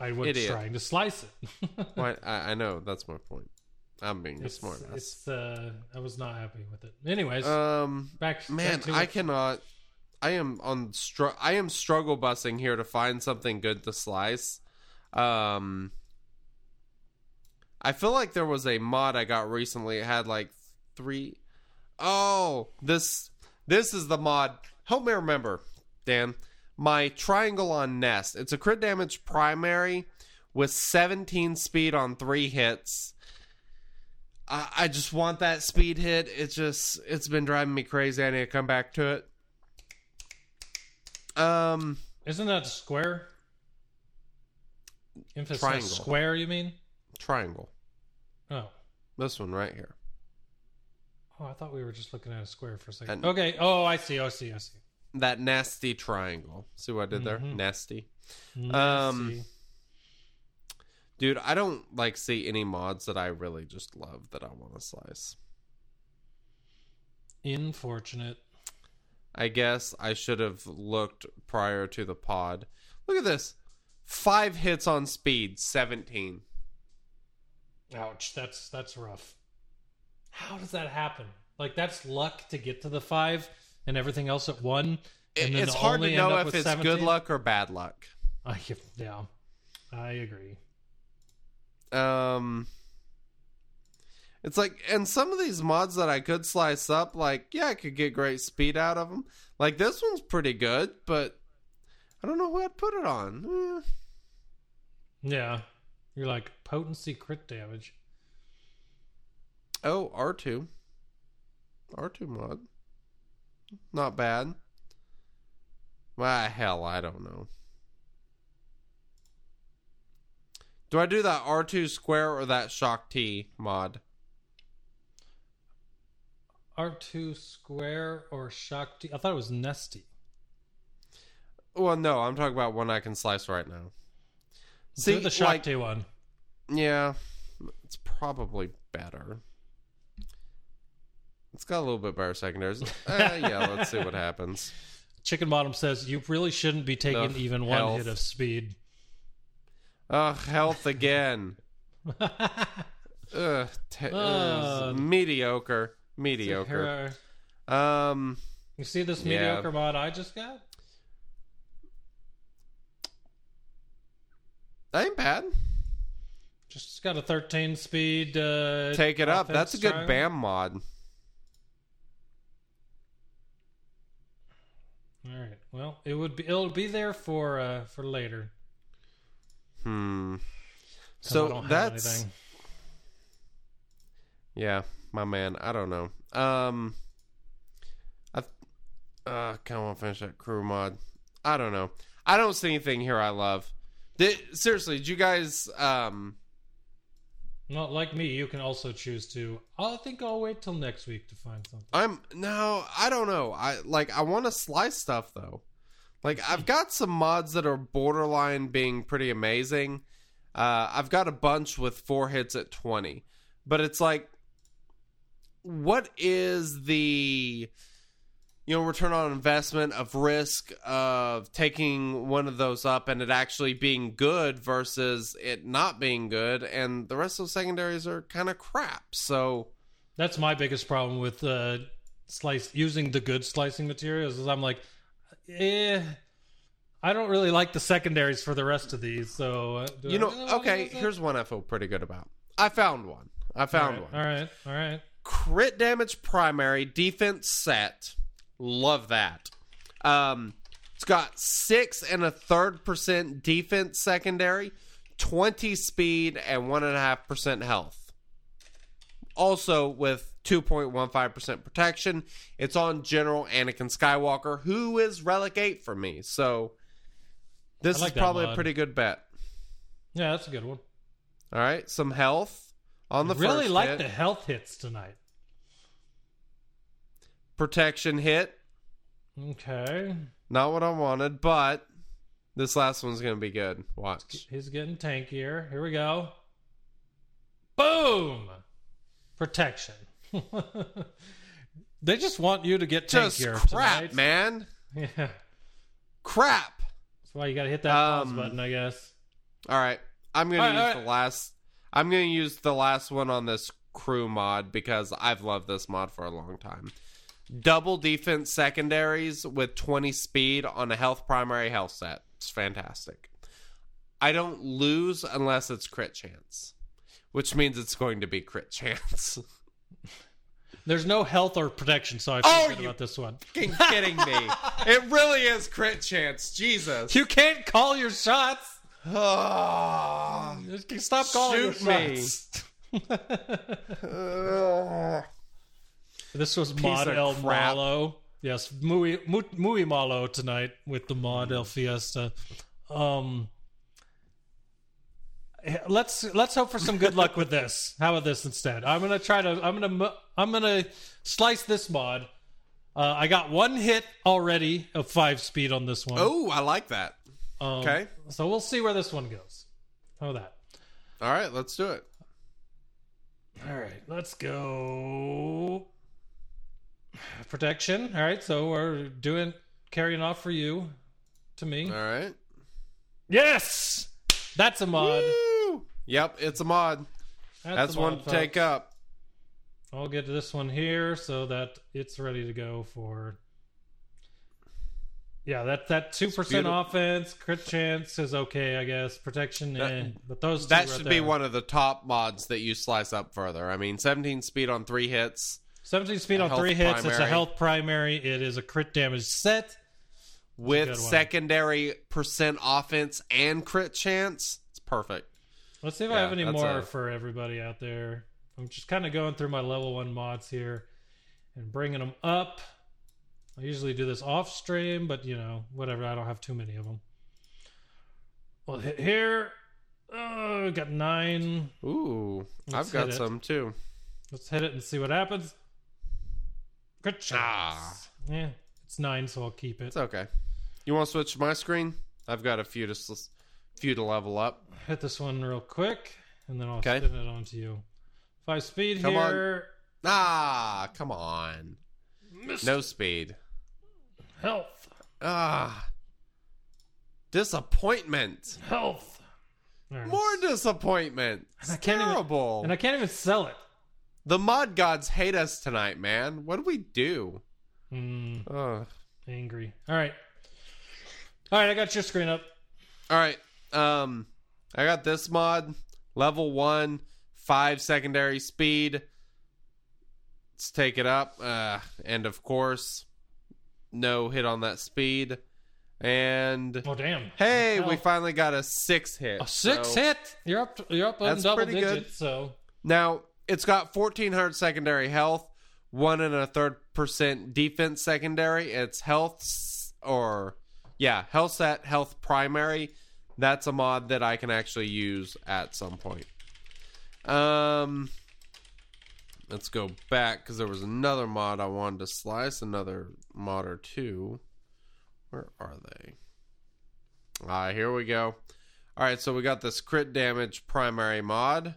I was Idiot. trying to slice it. Why? I, I know that's my point. I'm being a it's, smart ass. it's uh, I was not happy with it. Anyways, Um, back man, back I it. cannot. I am on. Str- I am struggle busing here to find something good to slice. Um, I feel like there was a mod I got recently. It had like three oh this this is the mod. Help me remember, Dan. My triangle on nest. It's a crit damage primary with 17 speed on three hits. I, I just want that speed hit. It's just it's been driving me crazy. I need to come back to it. Um, Isn't that square? Emphasis Triangle. square, you mean? triangle. Oh. This one right here. Oh, I thought we were just looking at a square for a second. And- okay. Oh, I see. I see. I see. That nasty triangle. See what I did there? Mhm. Nasty. Um, Nasty. Dude, I don't like see any mods that I really just love that I want to slice. Unfortunate. I guess I should have looked prior to the pod. Look at this. Five hits on speed, 17. Ouch. That's that's rough. How does that happen? Like that's luck to get to the five, and everything else at one. And it's hard to know if it's 17? good luck or bad luck. I, yeah, I agree. Um It's like and some of these mods that I could slice up like yeah, I could get great speed out of them. Like this one's pretty good, but I don't know who I'd put it on. Eh. Yeah, you're like potency crit damage. Oh, R2. R2 mod. Not bad. Well, hell, I don't know. Do I do that R2 square or that Shaak Ti mod? R2 square or Shaak Ti? I thought it was Nesty. Well, no, I'm talking about one I can slice right now. See See, the like, T one. yeah, it's probably better. It's got a little bit better secondaries. Eh, yeah, let's see what happens. Chicken Bottom says you really shouldn't be taking even one health. hit of speed. Ugh, health again. Ugh, t- Uh, mediocre, mediocre. Um, You see this Yeah. mediocre mod I just got? that ain't bad. Just got a 13 speed. Uh, Take it up. That's a good. BAM mod. All right. Well, it would be. It'll be there for uh for later. Hmm. So that's yeah, my man. I don't know. Um, I uh, kind of want to finish that crew mod. I don't know. I don't see anything here I love. Did, seriously, did you guys um Not like me. You can also choose to. I think I'll wait till next week to find something. I'm no, I don't know. I like I want to slice stuff though. Like I've got some mods that are borderline being pretty amazing. Uh, I've got a bunch with four hits at twenty, but it's like, what is the you know return on investment of risk of taking one of those up and it actually being good versus it not being good, and the rest of the secondaries are kind of crap. So. That's my biggest problem with uh, slice using the good slicing materials. Is I'm like, eh, I don't really like the secondaries for the rest of these. So uh, do You I know, okay, here's one I feel pretty good about. I found one. I found all right, one. All right, all right. Crit damage primary, defense set. Love that. Um, it's got six and a third percent defense secondary, 20 speed, and one and a half percent health. Also with 2.15% protection. It's on General Anakin Skywalker, who is Relic 8 for me. So this like is probably a pretty good bet. Yeah, that's a good one. All right, some health on the really like hit. the health hits tonight. Protection hit. Okay, Not what I wanted, but this last one's gonna be good. Watch. he's getting tankier. Here we go. Boom! Protection. they just want you to get Just tankier crap, tonight. man. Yeah, Crap. that's why you got to hit that pause Um, button, I guess. All right, I'm gonna All right, use all the right. last. I'm gonna use the last one on this crew mod because I've loved this mod for a long time. Double defense secondaries with 20 speed on a health primary health set. It's fantastic. I don't lose unless it's crit chance, which means it's going to be crit chance. There's no health or protection, so I feel Oh, good you- about this one. fucking kidding me. It really is crit chance. Jesus. You can't call your shots. Stop calling Shoot your me. shots. Ugh. This was Mod El crap. Malo. Yes, Muy, Muy, Muy Malo tonight with the Mod El Fiesta. Um, let's let's hope for some good luck with this. How about this instead? I'm gonna try to. I'm gonna. I'm gonna slice this mod. Uh, I got one hit already of five speed on this one. oh, I like that. Um, okay. So we'll see where this one goes. How about that? All right, let's do it. All right, let's go. Protection. All right, so we're doing carrying off for you to me. All right. Yes, that's a mod. Woo! Yep, it's a mod. That's, a one mod, to take up. I'll get this one here so that it's ready to go for. Yeah, that that two percent offense, crit chance is okay, I guess. Protection, That- eh. But those two That right should be one of the top mods that you slice up further. I mean, 17 speed on three hits 17 speed on three hits. It's a health primary. It is a crit damage set. with secondary percent offense and crit chance. It's perfect. Let's see if I have any more a- for everybody out there. I'm just kind of going through my level one mods here and bringing them up. I usually do this off stream, but you know, whatever. I don't have too many of them. Well, hit here. Oh, got nine. Ooh, Let's I've got some too. Let's hit it and see what happens. Good Ah. Yeah, it's nine, so I'll keep it. It's okay. You want to switch to my screen? I've got a few to s- few to level up. Hit this one real quick, and then I'll Okay. spin it onto you. Five speed Come on. here. Ah, come on. No speed. health. Ah. Disappointment. Health. There it is. More disappointment. It's I can't even- terrible. And I can't even sell it. The mod gods hate us tonight, man. What do we do? Mm, Ugh. angry. All right. All right, I got your screen up. All right. Um, I got this mod, level one, five secondary speed. Let's take it up. Uh, and of course, no hit on that speed. And Oh damn. hey, we finally got a six hit. a six So- hit. You're up. You're up on double pretty good. digits. So Now it's got 1400 secondary health, one and a third percent defense secondary. It's health or yeah, health set, health primary. That's a mod that I can actually use at some point. Um, let's go back because there was another mod I wanted to slice. Another mod or two. Where are they? Ah, here we go. All right, so we got this crit damage primary mod.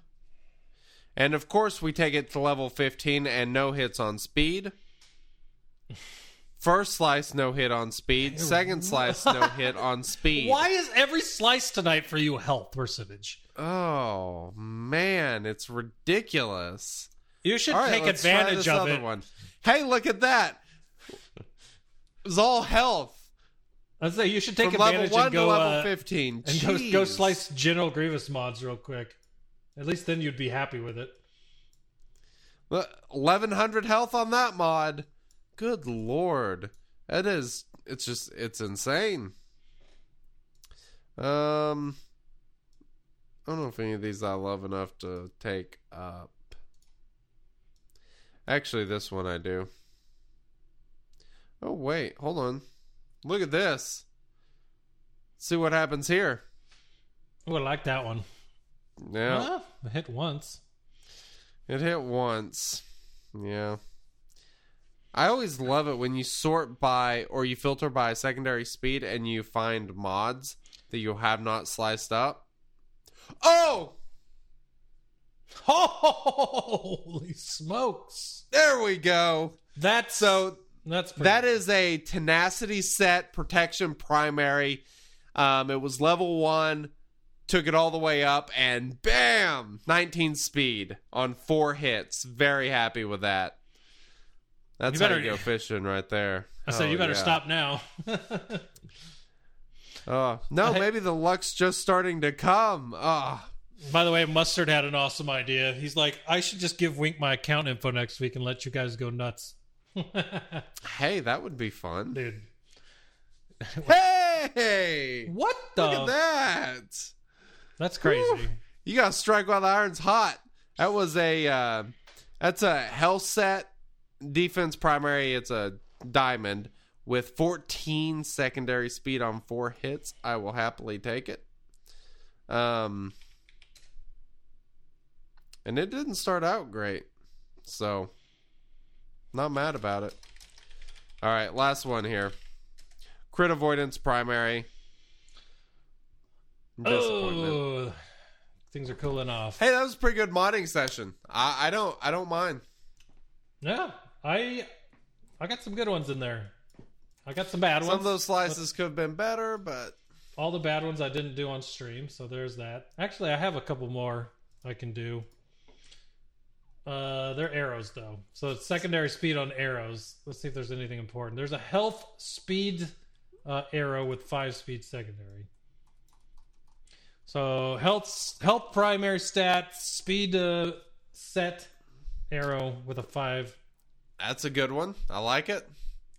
And of course, we take it to level 15 and no hits on speed. First slice, no hit on speed. Second slice, no hit on speed. why is every slice tonight for you health percentage? Oh, man, it's ridiculous. You should All take advantage of it. One. Hey, look at that. It's all health. I'd say you should take From level advantage 1 and go to level uh, 15. and go, go slice General Grievous mods real quick. At least then you'd be happy with it. Look, 1100 health on that mod. Good lord. It is it's just it's insane. Um I don't know if any of these I love enough to take up. Actually, this one I do. Oh wait, hold on. Look at this. see what happens here. Oh, I like that one. Yeah. Ah, I hit once. It hit once. Yeah. I always love it when you sort by or you filter by secondary speed and you find mods that you have not sliced up. Oh! Holy smokes! There we go. That's So that's pretty that is a tenacity set protection primary. Um, it was level one, took it all the way up, and bam, 19 speed on four hits. Very happy with that. That's You how you go fishing right there. I said Oh, you better yeah. stop now. Oh no, maybe the luck's just starting to come. Oh, By the way, Mustard had an awesome idea. He's like, I should just give Wink my account info next week and let you guys go nuts. hey, that would be fun. Dude. Hey, What the? look at that. That's crazy. You got to strike while the iron's hot. That was a uh, that's a health set defense primary. It's a diamond with 14 secondary speed on four hits. I will happily take it. Um, and it didn't start out great, so not mad about it. All right, last one here. Crit avoidance primary. Disappointment. Oh, things are cooling off. Hey, that was a pretty good modding session. I, I don't I don't mind. Yeah, I I got some good ones in there. I got some bad ones. Some of those slices could have been better, but All the bad ones I didn't do on stream, so there's that. Actually, I have a couple more I can do. Uh, they're arrows though, so it's secondary speed on arrows. Let's see if there's anything important. There's a health speed uh, arrow with five speed secondary. So health health primary stat speed uh, set arrow with a five. that's a good one. I like it.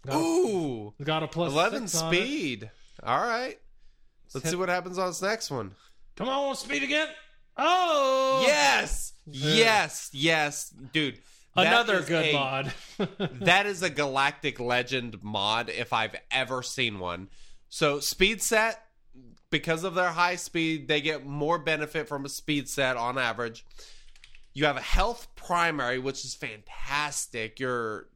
Got a, Ooh, got a plus 11 six on it. speed. All right. Let's see what happens on this next one. Come on, speed again. Oh Yes. Yes. Yes. Dude, Another good a- mod. that is a galactic legend mod if I've ever seen one. So speed set, because of their high speed, they get more benefit from a speed set on average. You have a health primary, which is fantastic. You're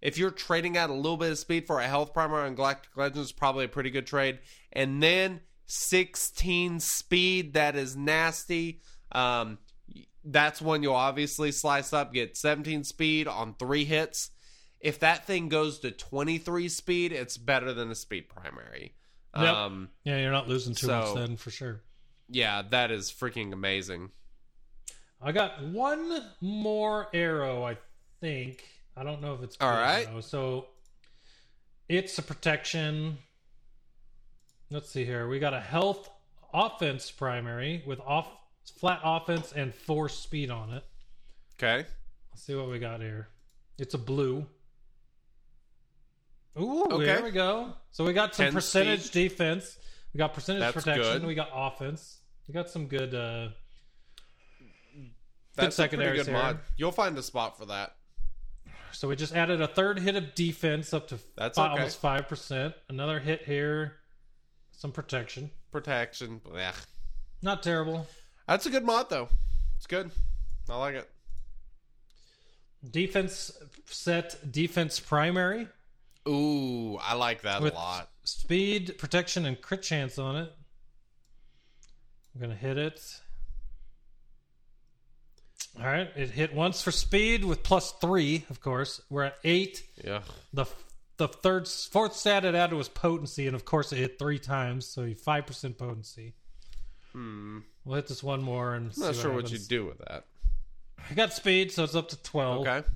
if you're trading out a little bit of speed for a health primary on Galactic Legends, probably a pretty good trade. And then 16 speed, that is nasty. Um, that's one you'll obviously slice up, get 17 speed on three hits. If that thing goes to 23 speed, it's better than a speed primary. Yep. Um, yeah, you're not losing too much then for sure. yeah, that is freaking amazing. I got one more arrow, I think. I don't know if it's all right. though. So it's a protection. Let's see here. We got a health offense primary with off flat offense and four speed on it. Okay. Let's see what we got here. It's a blue. Ooh, Okay. there we go. So we got some percentage speed. defense. We got percentage That's protection. good. We got offense. We got some good uh That's a secondaries pretty good here. mod. You'll find a spot for that. So we just added a third hit of defense up to That's okay. almost five percent. Another hit here, some protection. Protection. Blech. Not terrible. That's a good mod though. It's good. I like it. Defense set defense primary Ooh, I like that with a lot. speed, protection, and crit chance on it. I'm gonna hit it. All right, it hit once for speed with plus three. Of course, we're at eight. Yeah. The the third fourth stat it added was potency, and of course it hit three times, so five percent potency. Hmm. We'll hit this one more and I'm not see sure what happens. you do with that. I got speed, so it's up to twelve. Okay.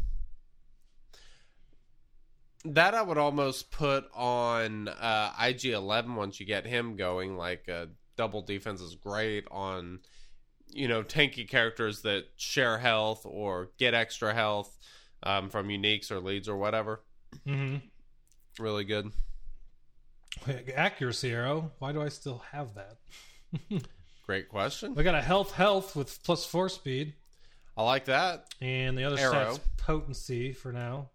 That I would almost put on uh, IG Eleven once you get him going. Like uh, double defense is great on, you know, tanky characters that share health or get extra health um, from uniques or leads or whatever. Mm-hmm. Really good. Accuracy arrow. Why do I still have that? Great question. We got a health health with plus four speed, I like that. and the other Arrow. stat's potency for now.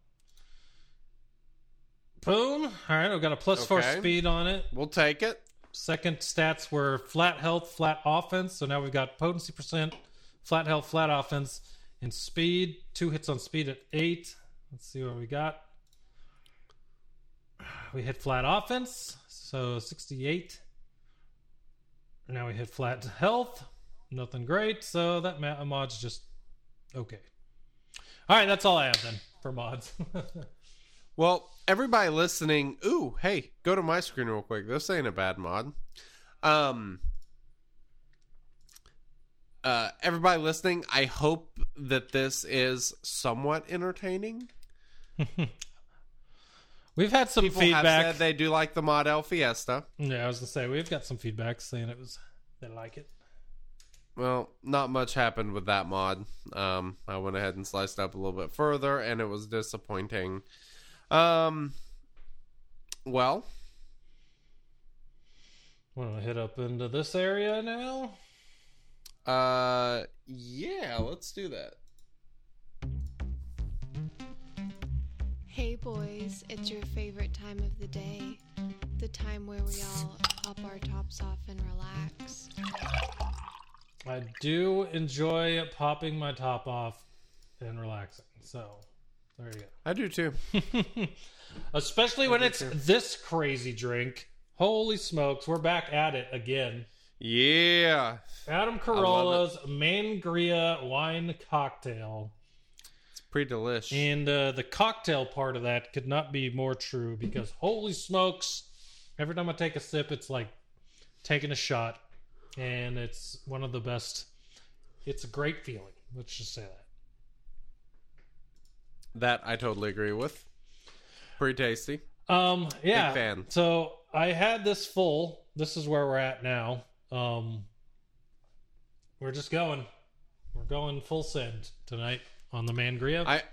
Boom! All right, I've got a plus four Okay. speed on it. We'll take it. Second stats were flat health, flat offense. So now we've got potency percent, flat health, flat offense, and speed. Two hits on speed at eight. Let's see what we got. We hit flat offense, so 68. Now we hit flat health. Nothing great, so that ma- uh, mod's just okay. All right, that's all I have then for mods. Well, everybody listening, ooh, hey, go to my screen real quick. This ain't a bad mod. Um uh everybody listening, I hope that this is somewhat entertaining. We've had some People feedback. they do like the mod El Fiesta. yeah, I was gonna say we've got some feedback saying it was they like it. Well, not much happened with that mod. Um, I went ahead and sliced up a little bit further, and it was disappointing. Um, well, Want to hit up into this area now? uh, yeah, let's do that. Hey boys, it's your favorite time of the day. The time where we all pop our tops off and relax. I do enjoy popping my top off and relaxing. So there you go. I do too. Especially when it's this crazy drink. Holy smokes, we're back at it again. Yeah, Adam Carolla's Mangria wine cocktail. it's pretty delish. And uh, the cocktail part of that could not be more true because holy smokes, every time I take a sip, it's like taking a shot. And it's one of the best. It's a great feeling. Let's just say that. That I totally agree with. Pretty tasty. Um, yeah. Big fan. So I had this full. This is where we're at now. Um, we're just going. We're going full send tonight on the Mangria. I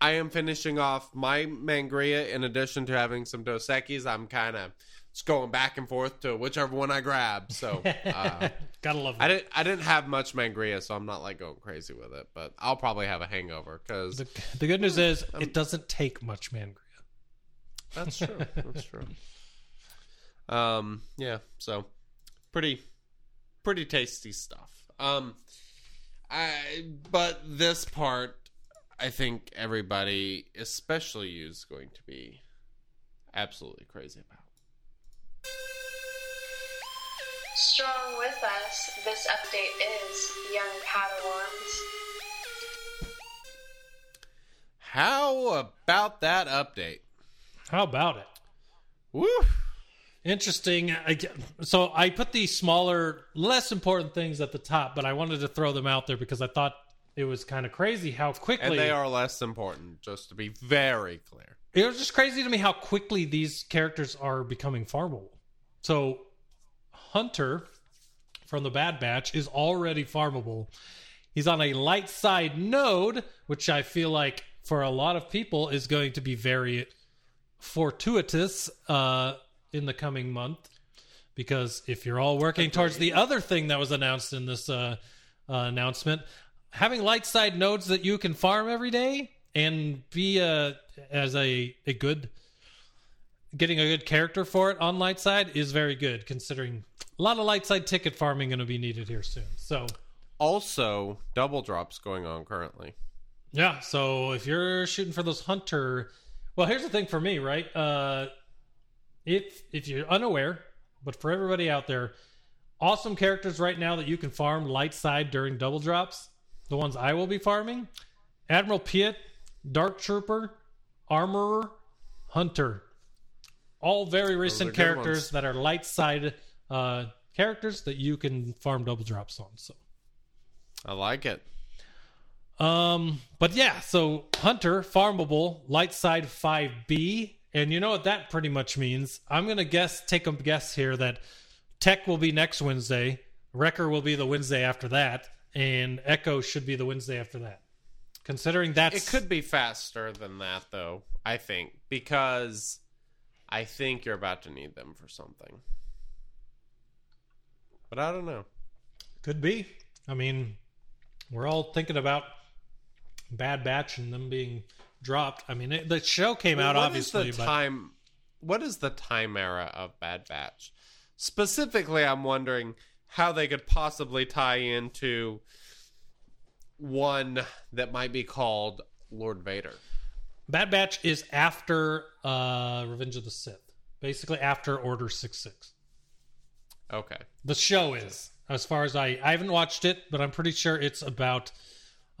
I am finishing off my mangria in addition to having some Dos Equis. I'm kind of just going back and forth to whichever one I grab. So uh, Gotta love I didn't I didn't have much mangria, so I'm not like going crazy with it. But I'll probably have a hangover because The, the good news is it doesn't take much mangria. that's true. That's true. Um, yeah. So pretty pretty tasty stuff. Um, I but this part, I think everybody, especially you, is going to be absolutely crazy about. Strong with us, this update is Young Padawans. How about that update? How about it? Woo! Interesting. I, so I put these smaller, less important things at the top, but I wanted to throw them out there because I thought it was kind of crazy how quickly And they are less important, just to be very clear. it was just crazy to me how quickly these characters are becoming farmable. So Hunter from the Bad Batch is already farmable. He's on a light side node, which I feel like for a lot of people is going to be very fortuitous uh, in the coming month. Because if you're all working towards the other thing that was announced in this uh, uh, announcement, having light side nodes that you can farm every day and be a as a a good getting a good character for it on light side is very good considering a lot of light side ticket farming going to be needed here soon. So Also, double drops going on currently. yeah so if you're shooting for those hunter well here's the thing for me right? Uh if if you're unaware but for everybody out there awesome characters right now that you can farm light side during double drops the ones i will be farming admiral Piett dark trooper armorer hunter all very recent characters ones. that are light side uh characters that you can farm double drops on so I like it. um, but yeah, so Hunter, farmable, light side 5B. And you know what that pretty much means? I'm going to guess, take a guess here that Tech will be next Wednesday, Wrecker will be the Wednesday after that, and Echo should be the Wednesday after that. Considering that It could be faster than that, though, I think, because I think you're about to need them for something. But I don't know. Could be. I mean, we're all thinking about Bad Batch and them being dropped. I mean, it, the show came out, What is obviously, the but. time? What is the time era of Bad Batch? Specifically, I'm wondering how they could possibly tie into one that might be called Lord Vader. Bad Batch is after uh, Revenge of the Sith, basically after Order Six Six. Okay. The show is, as far as I, I haven't watched it, but I'm pretty sure it's about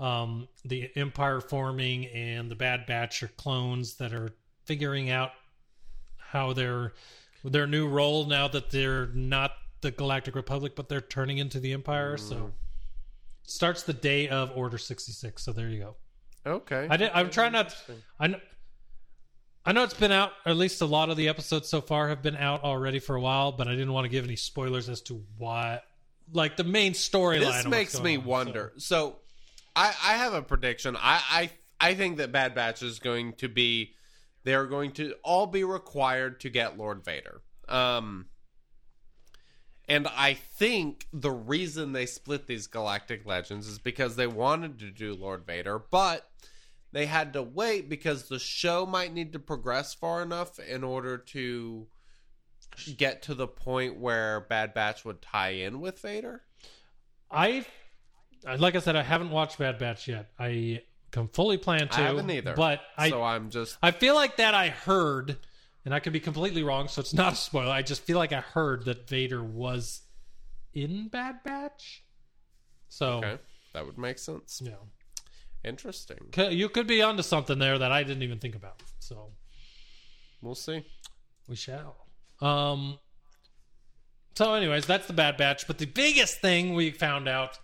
um, the Empire forming and the Bad Batch are clones that are figuring out how their their new role now that they're not the Galactic Republic, but they're turning into the Empire. So starts the day of Order sixty six. So there you go. Okay. I did. I'm trying not. I know, I know it's been out. Or at least a lot of the episodes so far have been out already for a while. But I didn't want to give any spoilers as to why, like the main storyline. this of makes me on, so- wonder. So, I I have a prediction. I I I think that Bad Batch is going to be they're going to all be required to get Lord Vader. Um and I think the reason they split these galactic legends is because they wanted to do Lord Vader, but they had to wait because the show might need to progress far enough in order to get to the point where Bad Batch would tie in with Vader. I, like I said, I haven't watched Bad Batch yet. I can fully plan to. I haven't either. But I, so I'm just I feel like that I heard, and I could be completely wrong, so it's not a spoiler. I just feel like I heard that Vader was in Bad Batch. So, okay. That would make sense. know. Interesting. You could be onto something there that I didn't even think about. So We'll see. we shall. Um. So, anyways, that's the Bad Batch. But the biggest thing we found out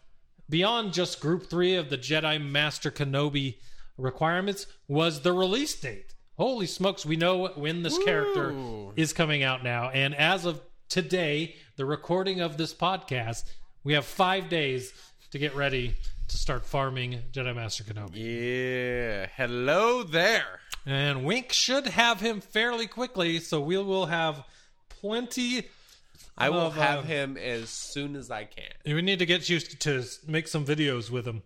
beyond just Group Three of the Jedi Master Kenobi requirements was the release date. Holy smokes! We know when this character is coming out now, and as of today, the recording of this podcast, we have five days to get ready to start farming Jedi Master Kenobi. Yeah. Hello there. And Wink should have him fairly quickly, so we will have plenty. I will of, have uh, him as soon as I can. We need to get you to make some videos with him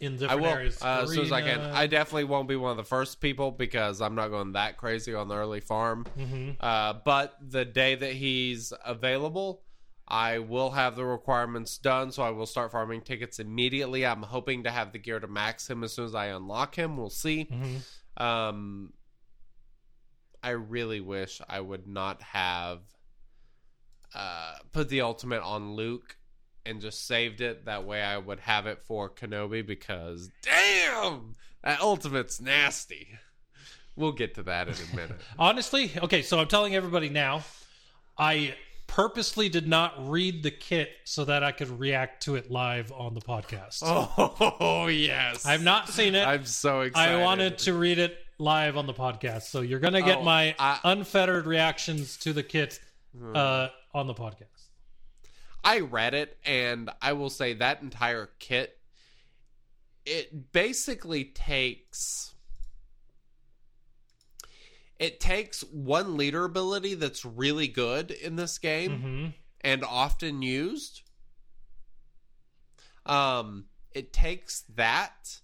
in I will areas. uh, as soon as I can. I definitely won't be one of the first people because I'm not going that crazy on the early farm. Mm-hmm. Uh, but the day that he's available, I will have the requirements done. So I will start farming tickets immediately. I'm hoping to have the gear to max him as soon as I unlock him. We'll see. Mm-hmm. Um, I really wish I would not have uh, put the ultimate on Luke and just saved it. That way I would have it for Kenobi because damn, that ultimate's nasty. We'll get to that in a minute. Honestly, okay, so I'm telling everybody now, I purposely did not read the kit so that I could react to it live on the podcast. oh yes, I've not seen it. I'm so excited. I wanted to read it live on the podcast, so you're gonna get Oh, my I- unfettered reactions to the kit uh, on the podcast. I read it, and I will say that entire kit, it basically takes. It takes one leader ability that's really good in this game hmm and often used. Um, it takes that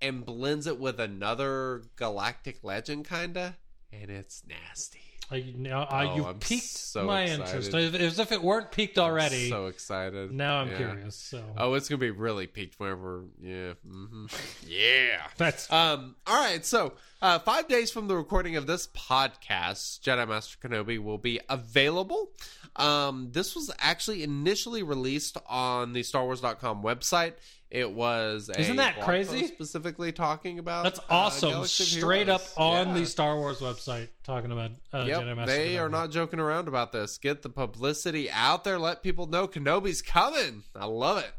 and blends it with another galactic legend, kinda, and it's nasty. I, now, I, Oh, you I'm piqued so my excited. interest, as if it weren't peaked already. so excited. now I'm Yeah. curious. So Oh, it's gonna be really peaked whenever. Yeah. hmm yeah. that's Um. All right. So, uh, five days from the recording of this podcast, Jedi Master Kenobi will be available. Um. This was actually initially released on the StarWars.com website. It was. A Isn't that crazy? Specifically talking about. that's uh, awesome. Of Straight up on Yeah. the Star Wars website talking about uh, Yep, Jedi Master. they Kenobi. are not joking around about this. Get the publicity out there. Let people know Kenobi's coming. I love it.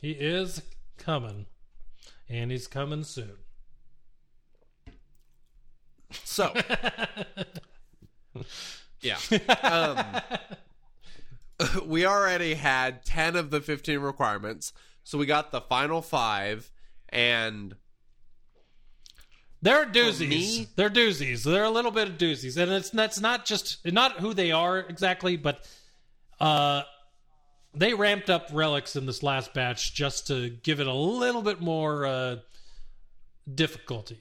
He is coming, and he's coming soon. So, yeah. Um, we already had 10 of the 15 requirements. So we got the final five. And They're doozies. me- They're doozies. They're a little bit of doozies, and it's that's not just not who they are exactly, but uh, they ramped up relics in this last batch just to give it a little bit more uh, difficulty.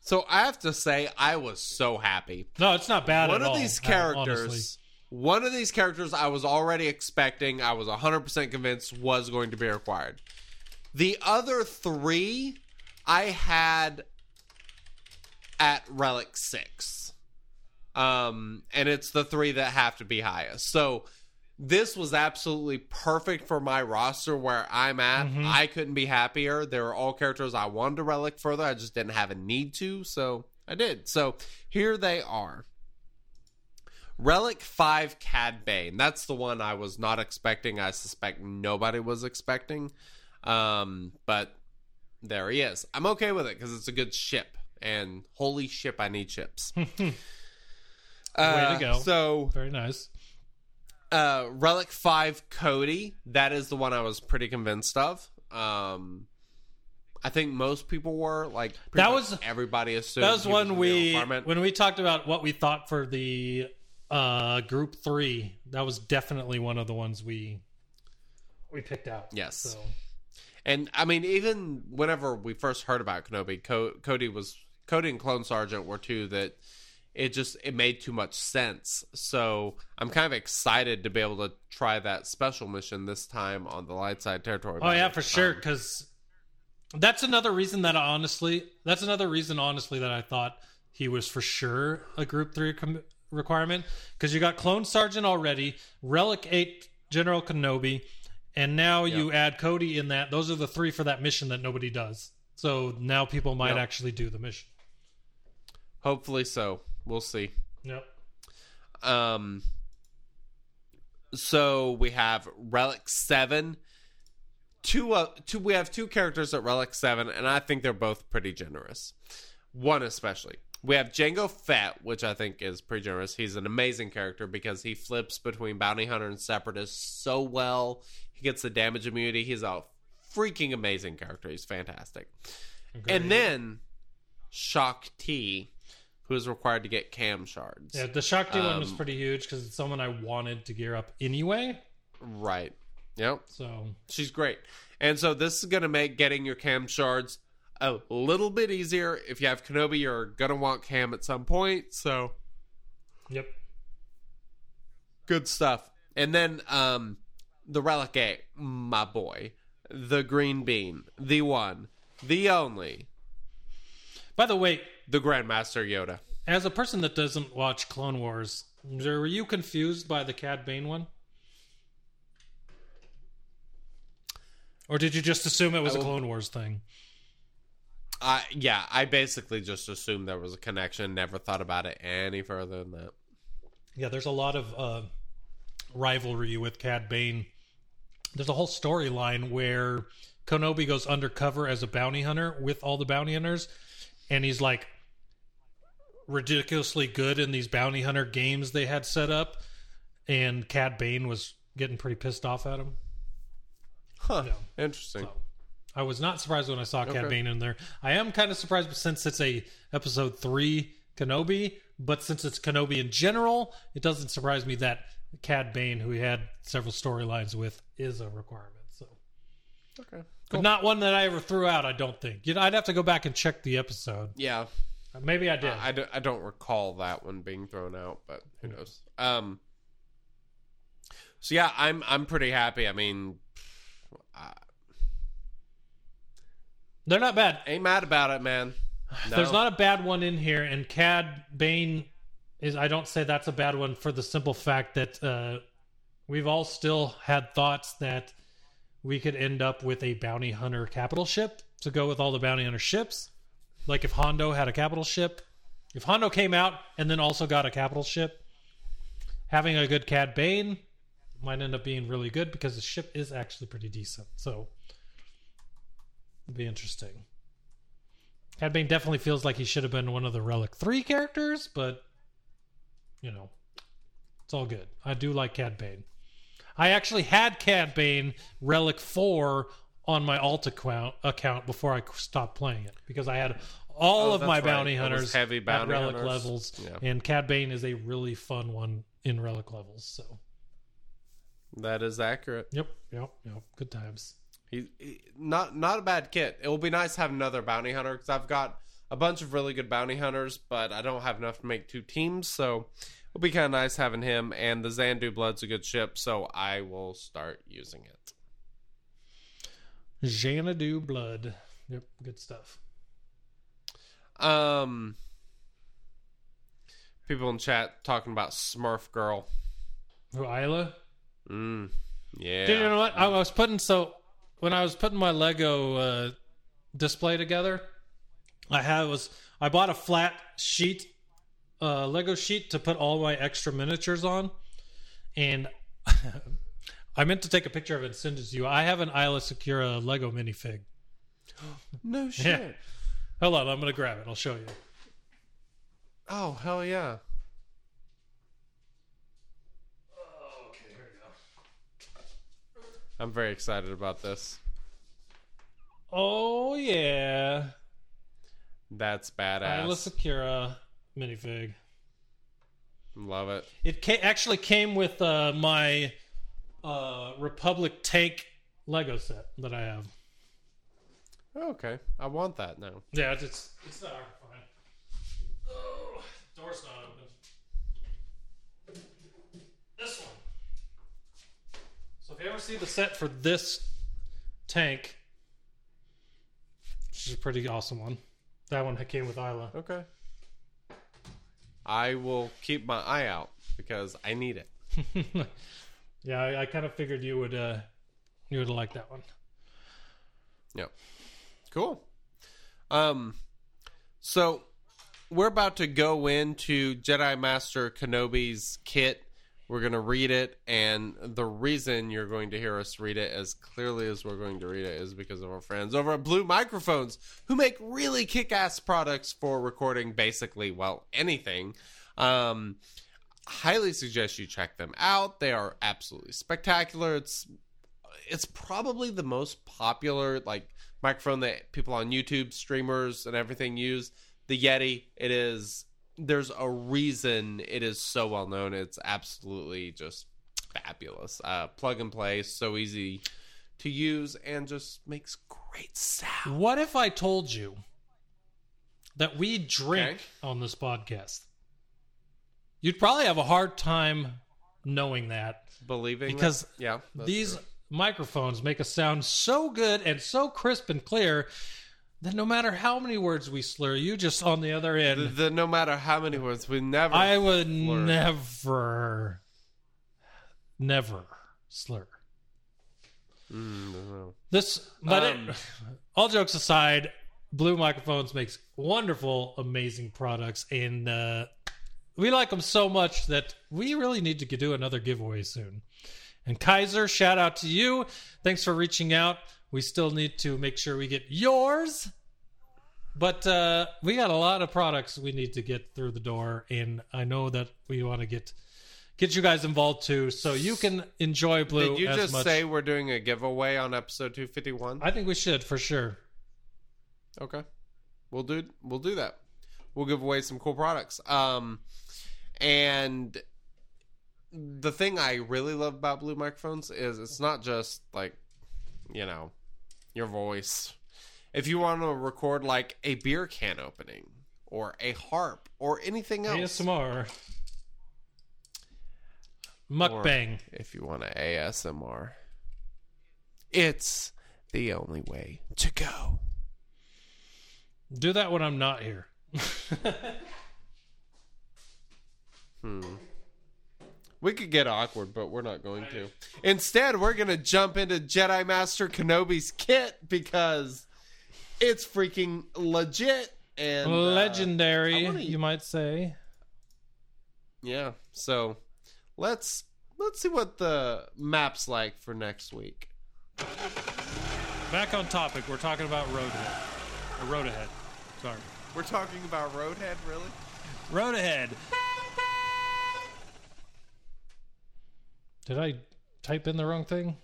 so I have to say, I was so happy. No, it's not bad. one of all, these uh, characters. One of these characters I was already expecting, I was 100% convinced was going to be required. The other three I had at Relic 6. Um, and it's the three that have to be highest. So this was absolutely perfect for my roster where I'm at. I couldn't be happier. They were all characters I wanted to relic further. I just didn't have a need to, so I did. So here they are. Relic 5 Cad Bane. That's the one I was not expecting. I suspect nobody was expecting. Um, but there he is. I'm okay with it because it's a good ship. And holy ship, I need ships. Uh, go. So Very nice. uh relic 5 cody that is the one i was pretty convinced of um i think most people were like That was- everybody assumed That was he one gonna be a we when we talked about what we thought for the uh, group three. That was definitely one of the ones we we picked out. Yes. So. and i mean even whenever we first heard about kenobi Co- cody was cody and clone sergeant were two that it just it made too much sense so i'm kind of excited to be able to try that special mission this time on the light side territory Oh yeah, for sure. Um, Because that's another reason that I honestly, that's another reason honestly that I thought he was for sure a Group Three com- requirement. Because you got Clone Sergeant already, Relic Eight General Kenobi, and now you add Cody in that. Those are the three for that mission that nobody does. So now people might Yep. actually do the mission. hopefully so we'll see Yep. Um, so we have Relic Seven. Two, uh, two. We have two characters at Relic Seven, and I think they're both pretty generous. One especially. We have Jango Fett, which I think is pretty generous. He's an amazing character because he flips between bounty hunter and separatist so well. He gets the damage immunity. He's a freaking amazing character. He's fantastic. And then Shaak Ti, who is required to get Cat shards. Yeah, the Shaak Ti one was Um, pretty huge because it's someone I wanted to gear up anyway. Right. Yep. So She's great. And so this is going to make getting your Cat shards a little bit easier. If you have Kenobi, you're to want Cat at some point. So yep. good stuff. And then um the Relic 8, my boy. The green bean. The one. The only. By the way, The Grandmaster Yoda. as a person that doesn't watch Clone Wars, were you confused by the Cad Bane one? Or did you just assume it was a Clone Wars thing? Uh, yeah, I basically just assumed there was a connection. Never thought about it any further than that. Yeah, there's a lot of uh, rivalry with Cad Bane. There's a whole storyline where Kenobi goes undercover as a bounty hunter with all the bounty hunters, and he's like ridiculously good in these bounty hunter games they had set up, and Cad Bane was getting pretty pissed off at him. Huh. Interesting. So I was not surprised when I saw Cad Bane in there. I am kind of surprised since it's a episode three Kenobi, but since it's Kenobi in general, it doesn't surprise me that Cad Bane, who we had several storylines with, is a requirement. So, Okay. but not one that I ever threw out. I don't think. You know, I'd have to go back and check the episode. Yeah. Maybe I did. I, don't, I don't recall that one being thrown out, but who knows? Um. So yeah, I'm I'm pretty happy. I mean, I They're not bad. ain't mad about it, man. No. There's not a bad one in here, and Cad Bane is. I don't say that's a bad one for the simple fact that uh, we've all still had thoughts that we could end up with a bounty hunter capital ship to go with all the bounty hunter ships. Like if Hondo had a capital ship, if Hondo came out and then also got a capital ship, having a good Cad Bane might end up being really good because the ship is actually pretty decent. So it'd be interesting. Cad Bane definitely feels like he should have been one of the Relic 3 characters, but, you know, it's all good. I do like Cad Bane. I actually had Cad Bane Relic 4 on my alt account, account before I stopped playing it because I had all Oh, of my right. bounty hunters heavy bounty at Relic hunters. levels, Yeah. and Cad Bane is a really fun one in Relic levels. So, That is accurate. yep, yep, yep. Good times. He, he- not not a bad kit. It will be nice to have another bounty hunter because I've got a bunch of really good bounty hunters, but I don't have enough to make two teams. So it'll be kind of nice having him. And the Xanadu Blood's a good ship, so I will start using it. Xanadu Blood. Yep, good stuff. Um, people in chat talking about Smurf Girl. Who, Aayla? Mm, yeah. Dude, you know what? I was putting so when I was putting my Lego uh, display together, I had was I bought a flat sheet, uh, Lego sheet to put all my extra miniatures on, and I meant to take a picture of it and send it to you. I have an Aayla Secura Lego minifig. No shit. Yeah. Hold on, I'm gonna grab it. I'll show you. Oh hell yeah. Okay, here we go. I'm very excited about this. Oh yeah, That's Aayla badass. Secura minifig. Love it. It ca- actually came with uh, my uh, Republic tank Lego set that I have. Okay, I want that now. Yeah, it's it's, it's not hard to find. Oh, door's not open. This one. So if you ever see the set for this tank, which is a pretty awesome one. That one came with Aayla. Okay. I will keep my eye out because I need it. yeah, I, I kind of figured you would uh, you would like that one. Yep. Cool. Um so we're about to go into Jedi Master Kenobi's kit. We're going to read it and the reason you're going to hear us read it as clearly as we're going to read it is because of our friends over at Blue Microphones who make really kick-ass products for recording basically well anything. Um highly suggest you check them out. They are absolutely spectacular. It's it's probably the most popular like microphone that people on YouTube streamers and everything use. The Yeti, it is there's a reason it is so well known. It's absolutely just fabulous. Uh, plug and play, so easy to use, and just makes great sound. What if I told you that we drink Okay. on this podcast? You'd probably have a hard time knowing that Believing because that? yeah, these true. microphones make us sound so good and so crisp and clear that no matter how many words we slur, you just on the other end, the, the no matter how many words we never. I would slur. never, never slur. Mm. This, but Um, it, all jokes aside, Blue Microphones makes wonderful, amazing products, and uh, we like them so much that we really need to do another giveaway soon. And Kaiser, shout out to you. Thanks for reaching out. We still need to make sure we get yours. But uh, we got a lot of products we need to get through the door, and I know that we want to get get you guys involved too, so you can enjoy Blue. Did you just much. say we're doing a giveaway on episode two fifty one? I think we should for sure. Okay. We'll do we'll do that. We'll give away some cool products. Um and the thing I really love about blue microphones is it's not just like you know, your voice. If you want to record like a beer can opening or a harp or anything else. ASMR. Mukbang. if you want to ASMR. It's the only way to go. Do that when I'm not here. Hmm. We could get awkward, but we're not going to. Instead, we're going to jump into Jedi Master Kenobi's kit because it's freaking legit and uh, Legendary, I wanna- you might say. yeah. So let's let's see what the map's like for next week. Back on topic, we're talking about Road Ahead. Or Road Ahead. Sorry. We're talking about Roadhead, really? Road Ahead. Did I type in the wrong thing?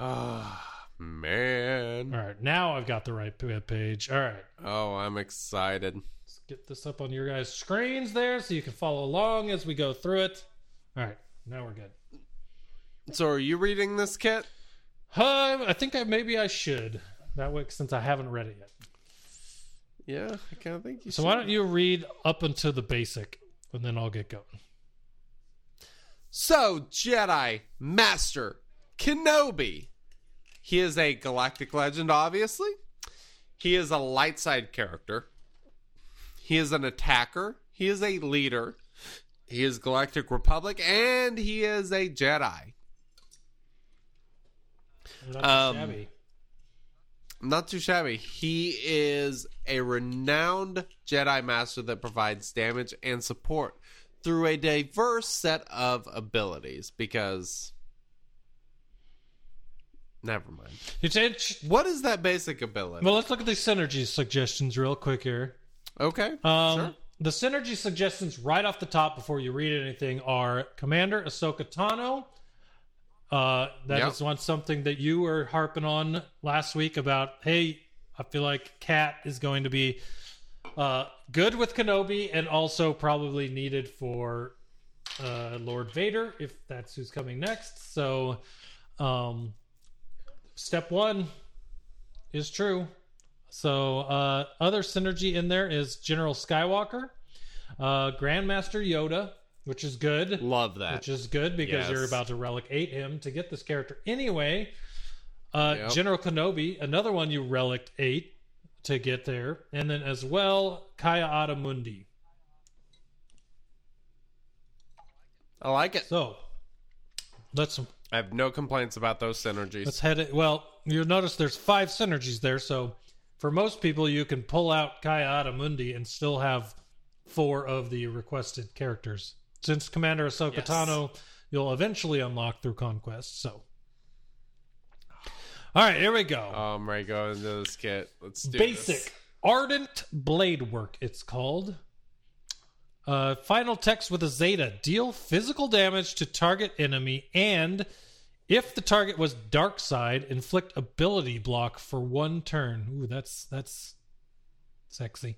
Ah, man. All right, now I've got the right web page. All right, Oh, I'm excited. let's get this up on your guys' screens there so you can follow along as we go through it. All right, now we're good. So, are you reading this kit? Uh, I think I maybe I should that way since I haven't read it yet. Yeah, I kind of think you So should. why don't you read up until the basic, and then I'll get going. So, Jedi Master Kenobi. He is a galactic legend, obviously. He is a light side character. He is an attacker. He is a leader. He is Galactic Republic, and he is a Jedi. Not too Um, shabby. Not too shabby. He is a renowned Jedi Master that provides damage and support through a diverse set of abilities. Because. Never mind. It's What is that basic ability? well, let's look at the synergy suggestions real quick here. okay. Um, sure. The synergy suggestions right off the top before you read anything are Commander Ahsoka Tano. Uh, that is Yep. one something that you were harping on last week about. Hey, I feel like Cat is going to be uh, good with Kenobi and also probably needed for uh, Lord Vader if that's who's coming next. So, um, step one is true. So, uh, other synergy in there is General Skywalker, uh, Grandmaster Yoda, which is good. Love that. Which is good because Yes. you're about to relic eight him to get this character anyway. Uh, Yep. General Kenobi, another one you relic eight to get there, and then as well Ki-Adi-Mundi. I like it. So let's I have no complaints about those synergies. let's head it. Well, you'll notice there's five synergies there. So for most people, you can pull out Ki-Adi-Mundi and still have four of the requested characters. Since Commander Ahsoka Yes. Tano, you'll eventually unlock through conquest. So, all right, here we go. Oh, I'm ready to go into this kit. Let's do Basic this. Ardent Blade Work. It's called. Uh, final text with a Zeta: deal physical damage to target enemy, and if the target was dark side, inflict ability block for one turn. Ooh, that's that's Sexy.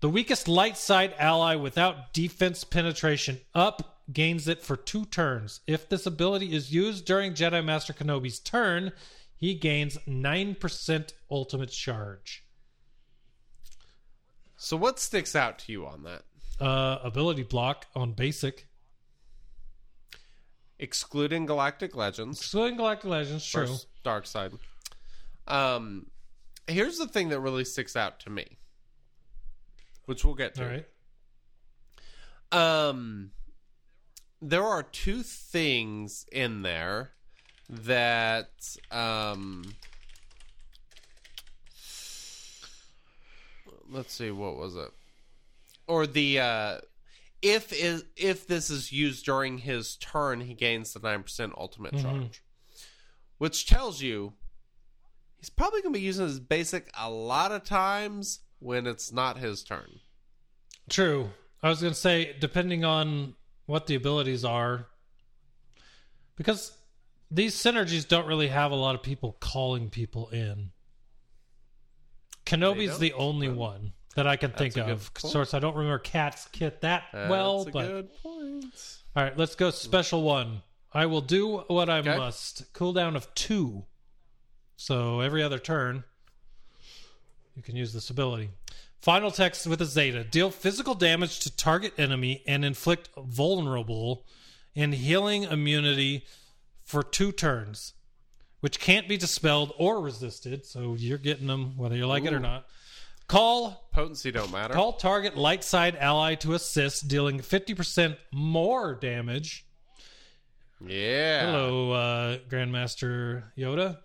The weakest light side ally without defense penetration up gains it for two turns. If this ability is used during Jedi Master Kenobi's turn, he gains 9% ultimate charge. So what sticks out to you on that? Uh, ability block on basic. Excluding Galactic Legends. Excluding Galactic Legends, true. Dark Side. Um, here's the thing that really sticks out to me, which we'll get to. All right. Um, there are two things in there that um. Let's see, what was it? Or the uh, if is if this is used during his turn, he gains the nine percent ultimate charge, which tells you he's probably going to be using his basic a lot of times when it's not his turn. True. I was going to say, depending on what the abilities are, because these synergies don't really have a lot of people calling people in. Kenobi's the only one that I can think of. point. Source, I don't remember Cat's Kit that well, That's a but good point. all right, let's go special one. I will do what I Okay. must. Cooldown of two. So every other turn, you can use this ability. Final text with a Zeta. Deal physical damage to target enemy and inflict vulnerable and healing immunity for two turns, which can't be dispelled or resisted. So you're getting them whether you like it or not. Call Potency don't matter. Call target light side ally to assist, dealing 50% more damage. yeah. Hello, uh, Grandmaster Yoda.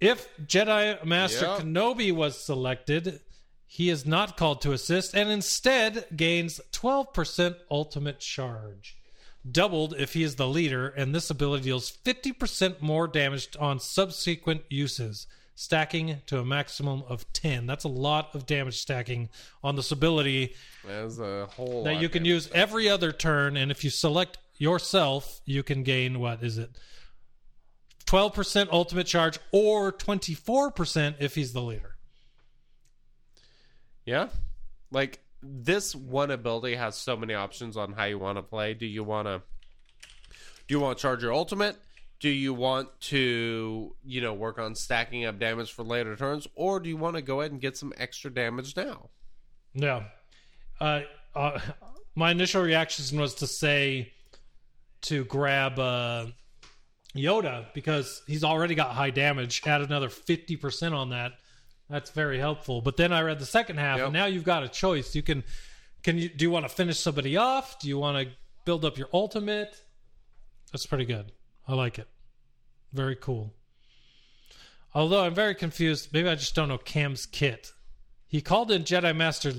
If Jedi Master Yep. Kenobi was selected, he is not called to assist and instead gains 12% ultimate charge. Doubled if he is the leader, and this ability deals 50% more damage on subsequent uses, stacking to a maximum of 10. That's a lot of damage stacking on this ability There's a whole that you can use every other turn, and if you select yourself, you can gain what is it? Twelve percent ultimate charge, or twenty four percent if he's the leader. Yeah. Like this one ability has so many options on how you want to play. Do you want to Do you want to charge your ultimate? Do you want to, you know, work on stacking up damage for later turns or do you want to go ahead and get some extra damage now? Yeah. Uh, uh, my initial reaction was to say to grab uh, Yoda because he's already got high damage. Add another fifty percent on that. That's very helpful. But then I read the second half, Yep. and now you've got a choice. You can, can you do you want to finish somebody off? Do you want to build up your ultimate? That's pretty good. I like it. Very cool. Although I'm very confused. Maybe I just don't know Cat's kit. He called in Jedi Master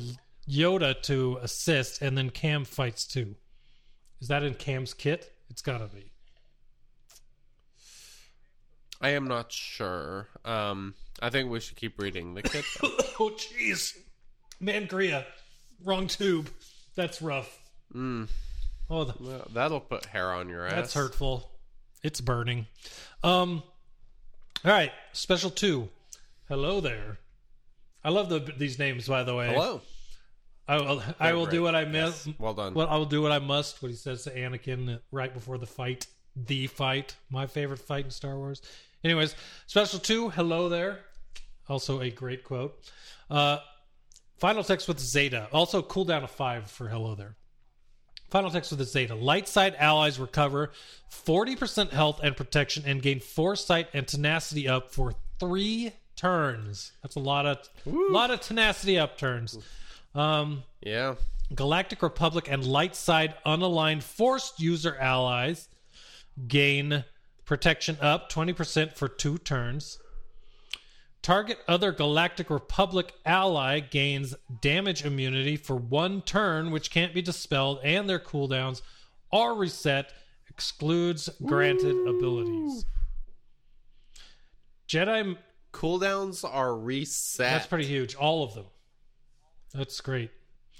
Yoda to assist, and then Cat fights too. Is that in Cat's kit? It's gotta be. I am not sure. Um I think we should keep reading the kit. oh, jeez. Mangria. Wrong tube. That's rough. mm, Oh, the, well, that'll put hair on your ass. that's hurtful. It's burning. Um. All right. Special two. Hello there. I love the, these names, by the way. Hello. I will. I will do what I must. Yes. Well done. Well, I will do what I must. What he says to Anakin right before the fight, the fight, my favorite fight in Star Wars. Anyways, special two. Hello there. Also a great quote. Uh, final text with Zeta. Also cooldown of five for hello there. Final text with the Zeta. Light side allies recover 40% health and protection and gain foresight and tenacity up for three turns. That's a lot of lot of tenacity up turns. Um, yeah. Galactic Republic and light side unaligned force user allies gain protection up 20% for two turns. Target other Galactic Republic ally gains damage immunity for one turn, which can't be dispelled, and their cooldowns are reset, excludes granted abilities. Jedi, Cooldowns are reset. that's pretty huge. All of them. That's great.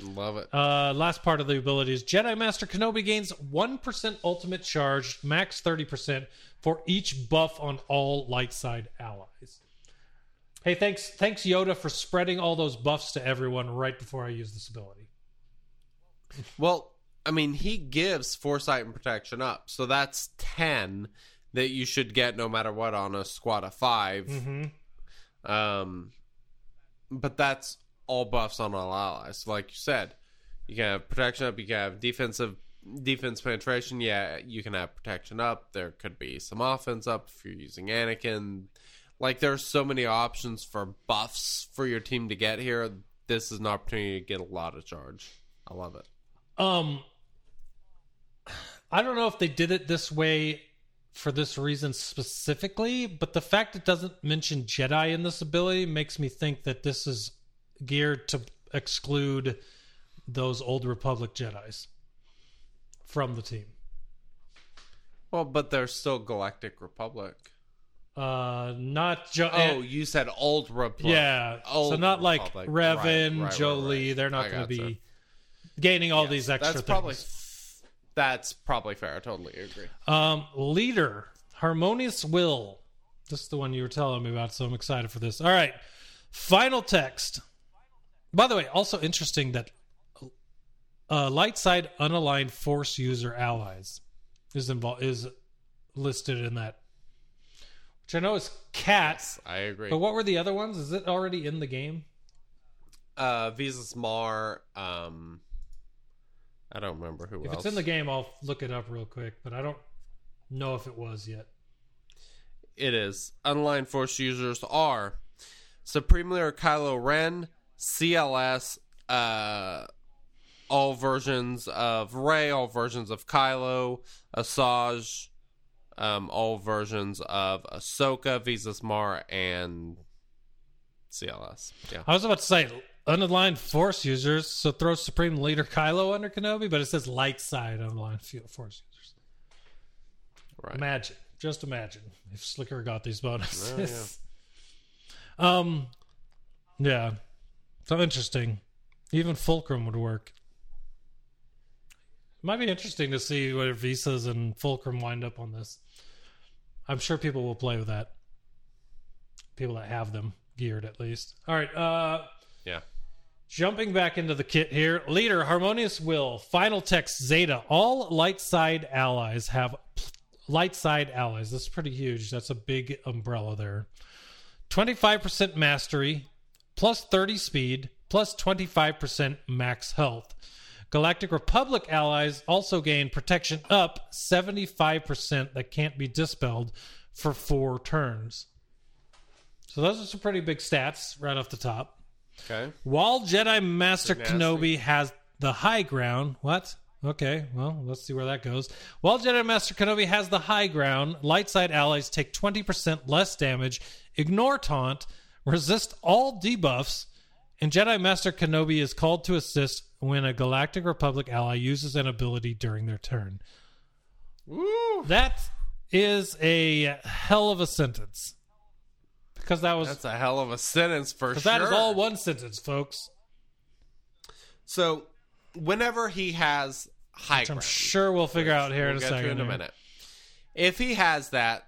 Love it. Uh, last part of the abilities Jedi Master Kenobi gains 1% ultimate charge, max 30% for each buff on all light side allies. Hey, thanks, thanks Yoda for spreading all those buffs to everyone right before I use this ability. Well, I mean, he gives foresight and protection up, so that's ten that you should get no matter what on a squad of 5 Mm-hmm. Um, but that's all buffs on all allies. Like you said, you can have protection up. You can have defensive defense penetration. Yeah, you can have protection up. There could be some offense up if you're using Anakin. Like there's so many options for buffs for your team to get here. This is an opportunity to get a lot of charge. I love it. Um, I don't know if they did it this way for this reason specifically, but the fact it doesn't mention Jedi in this ability makes me think that this is geared to exclude those old Republic Jedi's from the team. Well, but they're still Galactic Republic. Uh, not jo- Oh, you said Old Republic. yeah. so Old not like Republic. Revan, Right, right, Jolie. right. They're not going to be gaining all these extra That's things. probably that's probably fair. I totally agree. Um, leader, harmonious will. This is the one you were telling me about, so I'm excited for this. All right, final text. By the way, also interesting that uh, light side unaligned force user allies is involved is listed in that, which I know is cats. I agree. But what were the other ones? Is it already in the game? uh Visas Marr, um I don't remember who If else. it's in the game, I'll look it up real quick, but I don't know if it was yet. It is. Online Force users are Supreme Leader Kylo Ren, CLS, uh, all versions of Rey, all versions of Kylo, Asajj, um, all versions of Ahsoka, Visas Marr, and CLS. Yeah. I was about to say unaligned force users, so throw Supreme Leader Kylo under Kenobi, but it says light side unaligned force users. Right. Imagine, just imagine if Slicker got these bonuses. um, yeah, so interesting. Even Fulcrum would work. It Might be interesting to see where visas and Fulcrum wind up on this. I'm sure people will play with that. People that have them geared, at least. All right. Uh, Yeah. Jumping back into the kit here, leader Harmonious Will, final text Zeta. All light side allies have light side allies. This is pretty huge. That's a big umbrella there. 25% mastery, plus 30 speed, plus 25% max health. Galactic Republic allies also gain protection up 75% that can't be dispelled for four turns. So those are some pretty big stats right off the top. Okay. While Jedi Master Kenobi has the high ground, what? Okay, well, let's see where that goes. While Jedi Master Kenobi has the high ground, light side allies take 20% less damage, ignore taunt, resist all debuffs, and Jedi Master Kenobi is called to assist when a Galactic Republic ally uses an ability during their turn. Woo! That is a hell of a sentence. Because that was That's a hell of a sentence for sure. that is all one sentence, folks. So, whenever he has high Which I'm ground, sure we'll figure out here we'll in a get second. to in a minute. If he has that,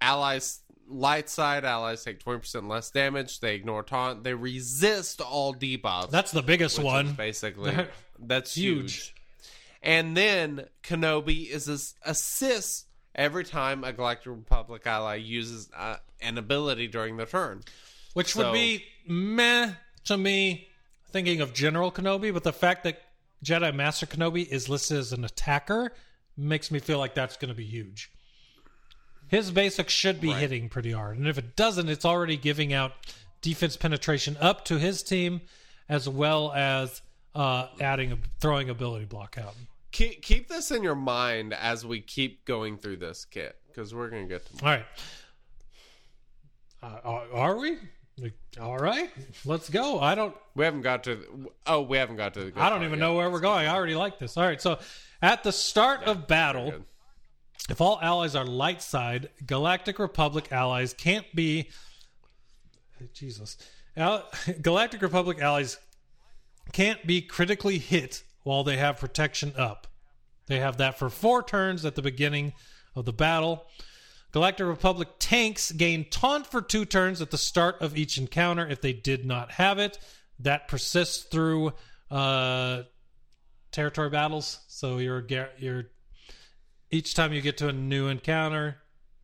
allies light side allies take twenty percent less damage. They ignore taunt. They resist all debuffs. That's the biggest one. basically. That's huge. huge. And then Kenobi is this assists every time a Galactic Republic ally uses uh, an ability during the turn. Which would be meh to me, thinking of General Kenobi, but the fact that Jedi Master Kenobi is listed as an attacker makes me feel like that's going to be huge. His basics should be hitting pretty hard, and if it doesn't, it's already giving out defense penetration up to his team, as well as uh, adding a throwing ability block out. Keep, keep this in your mind as we keep going through this kit because we're gonna get to All right. Uh, are- we? All right, let's go. I don't. We haven't got to. Oh, we haven't got to. The I don't even yet. know where we're going. I already like this. All right, so at the start of battle. If all allies are light side, Galactic Republic allies can't be. Jesus, Al- Galactic Republic allies can't be critically hit while they have protection up. They have that for four turns at the beginning of the battle. Galactic Republic tanks gain taunt for two turns at the start of each encounter if they did not have it. That persists through uh, territory battles. So you're gar- you're each time you get to a new encounter,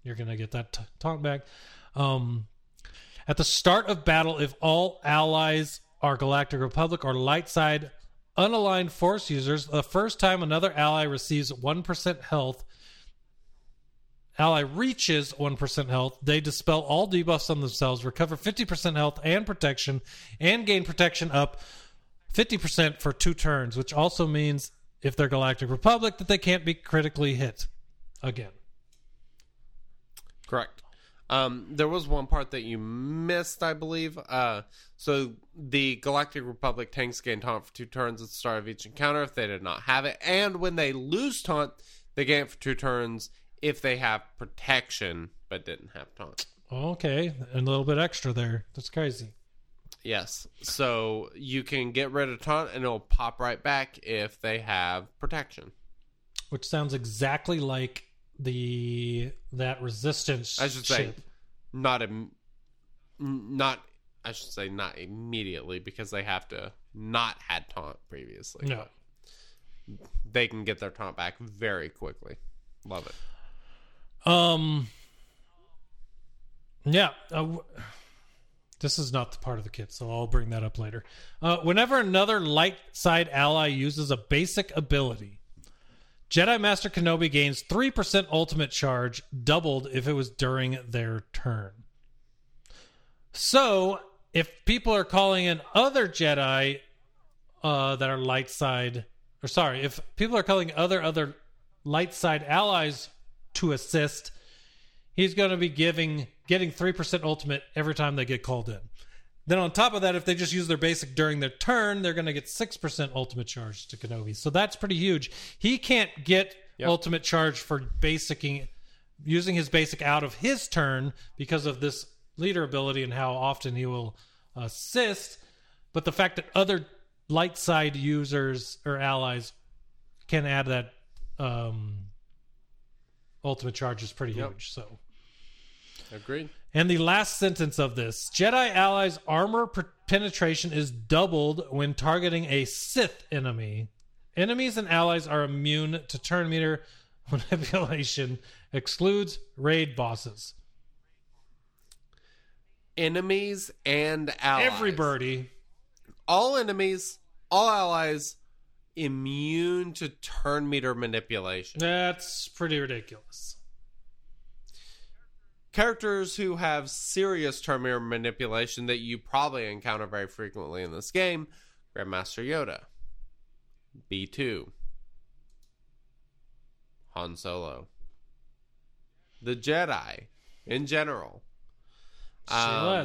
you're gonna get that t- taunt back. Um, at the start of battle, if all allies are Galactic Republic or light side unaligned force users, the first time another ally receives 1% health, ally reaches 1% health, they dispel all debuffs on themselves, recover 50% health and protection, and gain protection up 50% for two turns, which also means if they're Galactic Republic that they can't be critically hit again. Correct. Um, there was one part that you missed, I believe. Uh, so the Galactic Republic tanks gain taunt for two turns at the start of each encounter if they did not have it, and when they lose taunt, they gain it for two turns if they have protection but didn't have taunt. Okay, and a little bit extra there. That's crazy. Yes. So you can get rid of taunt and it'll pop right back if they have protection. Which sounds exactly like the that resistance. I should say ship. not Im- not I should say not immediately because they have to not had taunt previously. No. They can get their taunt back very quickly. Love it. Um. Yeah. Uh, w- this is not the part of the kit, so I'll bring that up later. Uh, whenever another light side ally uses a basic ability, Jedi Master Kenobi gains 3% ultimate charge, doubled if it was during their turn. So, if people are calling in other Jedi uh, that are light side, or sorry, if people are calling other other light side allies to assist, he's going to be giving getting 3% ultimate every time they get called in. Then on top of that, if they just use their basic during their turn, they're going to get 6% ultimate charge to Kenobi. So that's pretty huge. He can't get ultimate charge for basicing using his basic out of his turn because of this leader ability and how often he will assist. But the fact that other light side users or allies can add that um, ultimate charge is pretty Yep. huge. So. Agreed. And the last sentence of this Jedi allies' armor per- penetration is doubled when targeting a Sith enemy. Enemies and allies are immune to turn meter manipulation, excludes raid bosses. Enemies and allies. Every birdie. All enemies, all allies immune to turn meter manipulation. That's pretty ridiculous. characters who have serious turn meter manipulation that you probably encounter very frequently in this game Grandmaster Yoda, B2, Han Solo, the Jedi in general. Um.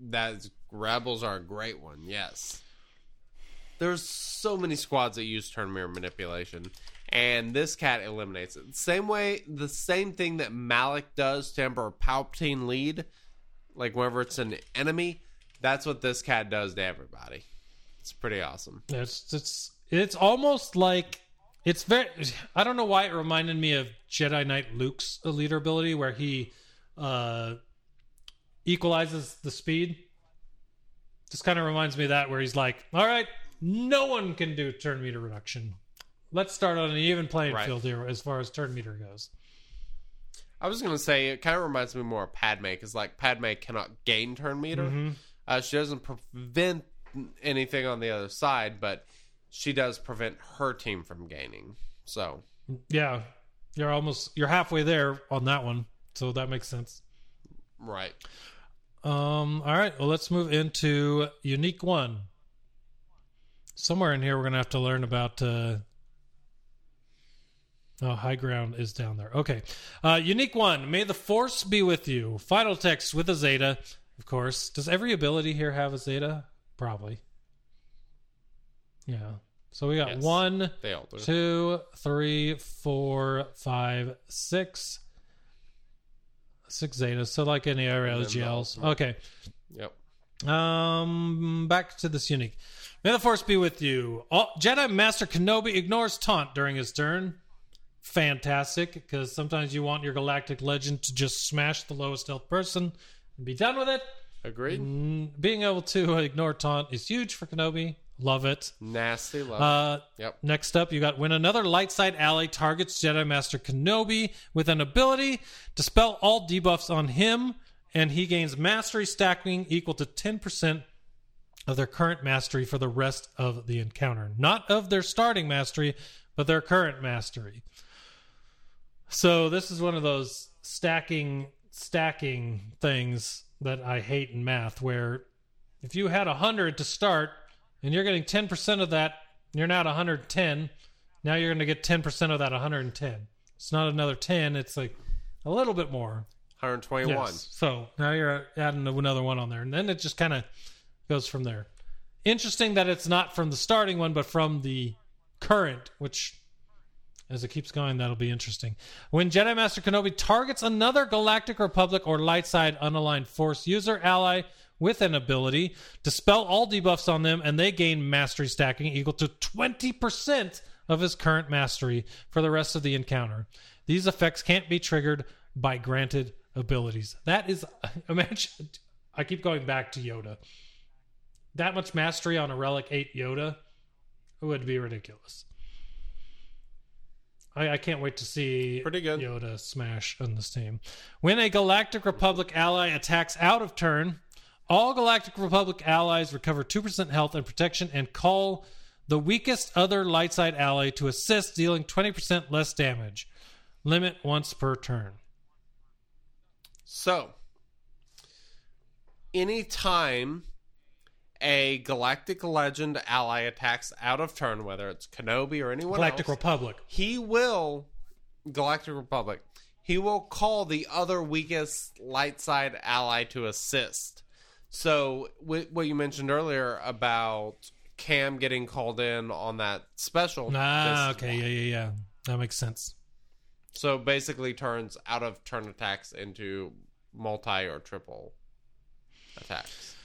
That Rebels are a great one, yes. There's so many squads that use turn meter manipulation, and this cat eliminates it. Same way, the same thing that Malik does to Emperor Palpatine lead, like whenever it's an enemy, that's what this cat does to everybody. It's pretty awesome. It's it's it's almost like it's very. I don't know why it reminded me of Jedi Knight Luke's leader ability, where he uh, equalizes the speed. Just kind of reminds me of that, where he's like, "All right, no one can do turn meter reduction. Let's start on an even playing Right. field here as far as turn meter goes." I was gonna say it kind of reminds me more of Padme because like Padme cannot gain turn meter. Uh, she doesn't prevent anything on the other side, but she does prevent her team from gaining. So Yeah, you're almost you're halfway there on that one, so that makes sense. right, Um, all right, well, let's move into unique one. Somewhere in here, we're gonna have to learn about. Uh... Oh, high ground is down there. Okay, uh, unique one. May the force be with you. Final text with a zeta, of course. Does every ability here have a zeta? Probably. Yeah. So we got Yes. one, they all do. two, three, four, five, six, six zetas. So like any other And then the LGLs. Okay. Yep. Um, back to this unique. May the force be with you. All, Jedi Master Kenobi ignores taunt during his turn. fantastic because sometimes you want your galactic legend to just smash the lowest health person and be done with it. Agreed. Mm, Being able to ignore taunt is huge for Kenobi. Love it. Nasty love. Uh, Yep. Next up, you got when another light side ally targets Jedi Master Kenobi with an ability, dispel all debuffs on him, and he gains mastery stacking equal to 10% of their current mastery for the rest of the encounter. Not of their starting mastery, but their current mastery. So this is one of those stacking stacking things that I hate in math where if you had 100 to start and you're getting 10% of that, you're now at 110. Now you're going to get 10% of that 110. It's not another 10, it's like a little bit more. 121. Yes. So now you're adding another one on there, and then it just kind of goes from there. Interesting that it's not from the starting one, but from the current, which, as it keeps going, that'll be interesting. When Jedi Master Kenobi targets another Galactic Republic or light side unaligned Force user ally with an ability, dispel all debuffs on them, and they gain mastery stacking equal to 20% of his current mastery for the rest of the encounter. These effects can't be triggered by granted abilities. That is, imagine, I keep going back to Yoda. That much mastery on a Relic 8 Yoda would be ridiculous. I, I can't wait to see Pretty good. Yoda smash on this team. When a Galactic Republic ally attacks out of turn, all Galactic Republic allies recover 2% health and protection and call the weakest other light side ally to assist, dealing 20% less damage. Limit once per turn. So, anytime a Galactic Legend ally attacks out of turn, whether it's Kenobi or anyone Galactic else, Republic. he will Galactic Republic. He will call the other weakest light side ally to assist. So, wh- what you mentioned earlier about Cam getting called in on that special. Ah, okay, yeah, yeah, yeah. That makes sense. So basically, turns out of turn attacks into multi or triple attacks.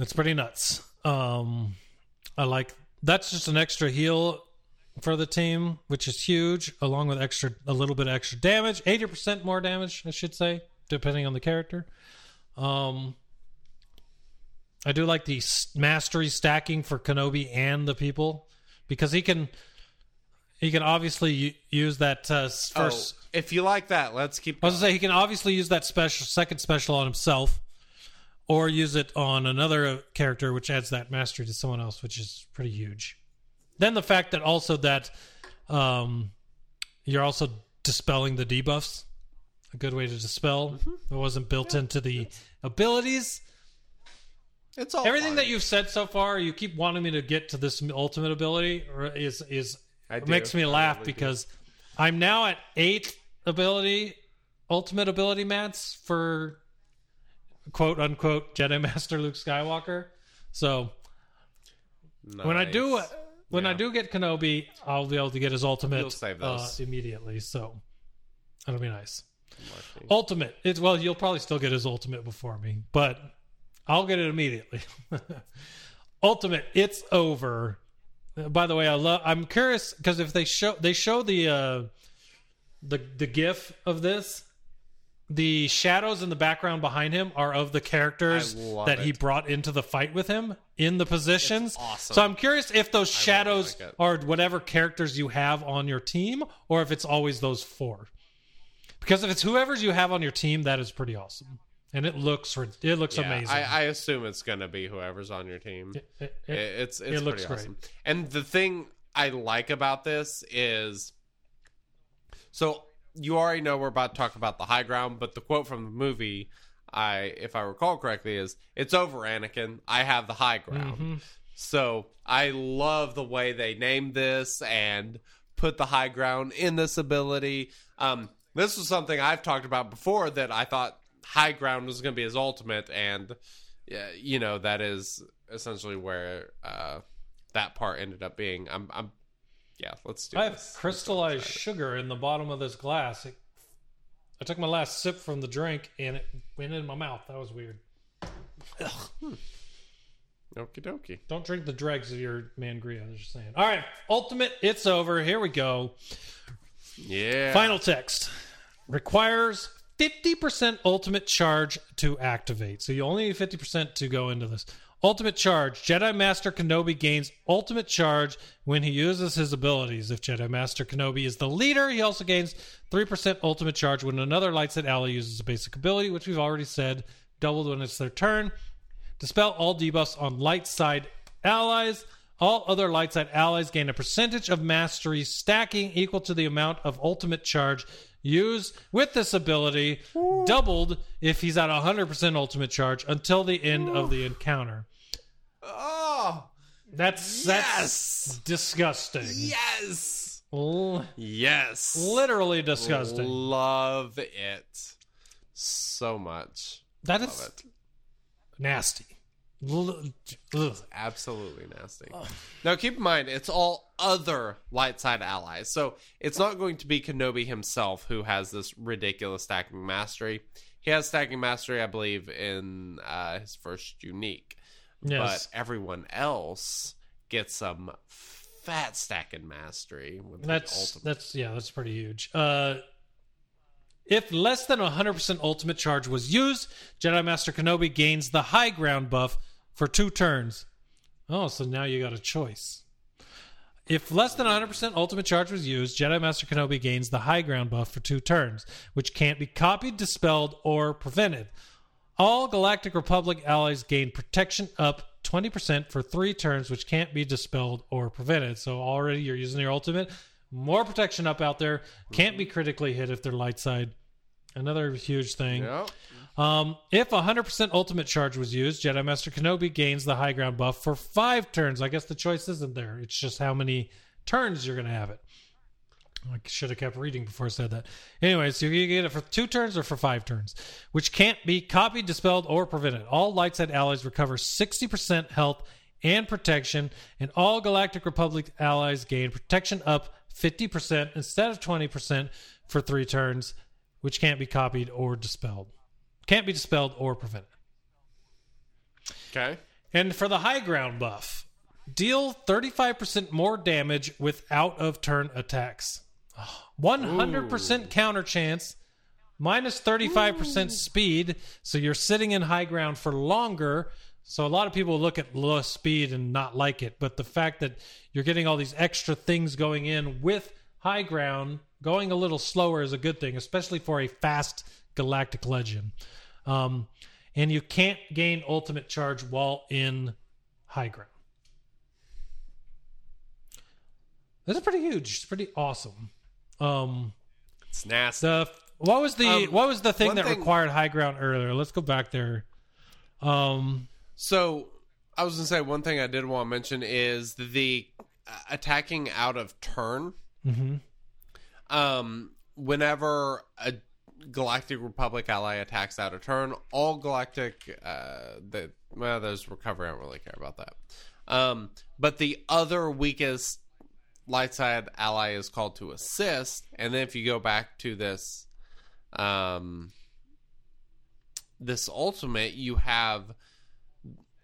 That's pretty nuts. Um, I like that's just an extra heal for the team, which is huge, along with extra a little bit of extra damage, eighty percent more damage, I should say, depending on the character. Um, I do like the mastery stacking for Kenobi and the people because he can he can obviously use that uh, first. oh, if you like that, let's keep. I was gonna say he can obviously use that special second special on himself, or use it on another uh, character, which adds that mastery to someone else, which is pretty huge. Then the fact that also that um, you're also dispelling the debuffs, a good way to dispel. It wasn't built into the abilities. It's all Everything fine. that you've said so far, you keep wanting me to get to this ultimate ability, or is is it makes me laugh really do. because I'm now at eight ability, ultimate ability mats for quote unquote Jedi Master Luke Skywalker. So when I do Nice. when I do get Kenobi, I'll be able to get his ultimate uh, immediately. So that'll be nice. Ultimate. It's well, you'll probably still get his ultimate before me, but I'll get it immediately. ultimate. It's over. By the way, I love. I'm curious because if they show they show the uh, the the GIF of this, the shadows in the background behind him are of the characters that he brought into the fight with him in the positions. awesome. So I'm curious if those shadows like are whatever characters you have on your team, or if it's always those four. Because if it's whoever's you have on your team, that is pretty awesome, and it looks it looks Yeah, amazing. I, I assume it's gonna be whoever's on your team. It- it- It- it's it's it looks pretty great. awesome. And the thing I like about this is, so you already know we're about to talk about the high ground, but the quote from the movie, I if I recall correctly, is "It's over, Anakin. I have the high ground." Mm-hmm. So I love the way they named this and put the high ground in this ability. Um, this was something I've talked about before that I thought high ground was going to be his ultimate, and yeah, you know that is essentially where uh, that part ended up being. I'm, I'm yeah. Let's do. It. I have this. crystallized sugar in the bottom of this glass. It, I took my last sip from the drink and it went in my mouth. That was weird. Hmm. Okie dokie. Don't drink the dregs of your mangria. I was just saying. All right, ultimate. It's over. Here we go. Yeah. Final text requires 50% ultimate charge to activate. So you only need 50% to go into this. Ultimate charge. Jedi Master Kenobi gains ultimate charge when he uses his abilities. If Jedi Master Kenobi is the leader, he also gains 3% ultimate charge when another light side ally uses a basic ability, which we've already said, doubled when it's their turn. Dispel all debuffs on light side allies. All other light side allies gain a percentage of mastery stacking equal to the amount of ultimate charge used with this ability, doubled if he's at 100% ultimate charge until the end of the encounter. Oh, That's that's disgusting. yes. L- Yes. literally disgusting. Love it so much. That Love is it. nasty. L- ugh. Absolutely nasty. Now, keep in mind, it's all other light side allies. So it's not going to be Kenobi himself who has this ridiculous stacking mastery. He has stacking mastery, I believe, in uh, his first unique. Yes. But everyone else gets some fat stacking mastery with That's that's yeah, that's pretty huge. Uh if less than 100% ultimate charge was used, Jedi Master Kenobi gains the high ground buff for two turns. Oh, so now you got a choice. If less than 100% ultimate charge was used, Jedi Master Kenobi gains the high ground buff for two turns, which can't be copied, dispelled, or prevented. All Galactic Republic allies gain protection up 20% for three turns, which can't be dispelled or prevented. So already you're using your ultimate. More protection up out there. Can't be critically hit if they're light side. Another huge thing. Yep. Um, if 100% ultimate charge was used, Jedi Master Kenobi gains the high ground buff for five turns. I guess the choice isn't there. It's just how many turns you're going to have it. I should have kept reading before I said that. Anyways, so you get it for two turns or for five turns, which can't be copied, dispelled, or prevented. All light side allies recover 60% health and protection, and all Galactic Republic allies gain protection up 50% instead of 20% for three turns, which can't be copied or dispelled. Can't be dispelled or prevented. Okay. And for the high ground buff, deal 35% more damage with out of turn attacks. 100% counter chance, minus 35% speed. So you're sitting in high ground for longer. So a lot of people look at low speed and not like it. But the fact that you're getting all these extra things going in with high ground, going a little slower is a good thing, especially for a fast galactic legend. Um, and you can't gain ultimate charge while in high ground. That's pretty huge. It's pretty awesome. Um, It's nasty. the what was the Um, what was the thing that thing- required high ground earlier? Let's go back there. Um, So I was gonna say one thing I did want to mention is the uh, attacking out of turn. mhm. Um, whenever a Galactic Republic ally attacks out of turn, all Galactic uh, the well, there's recovery. I don't really care about that. Um, but the other weakest light side ally is called to assist, and then if you go back to this, um, this ultimate, you have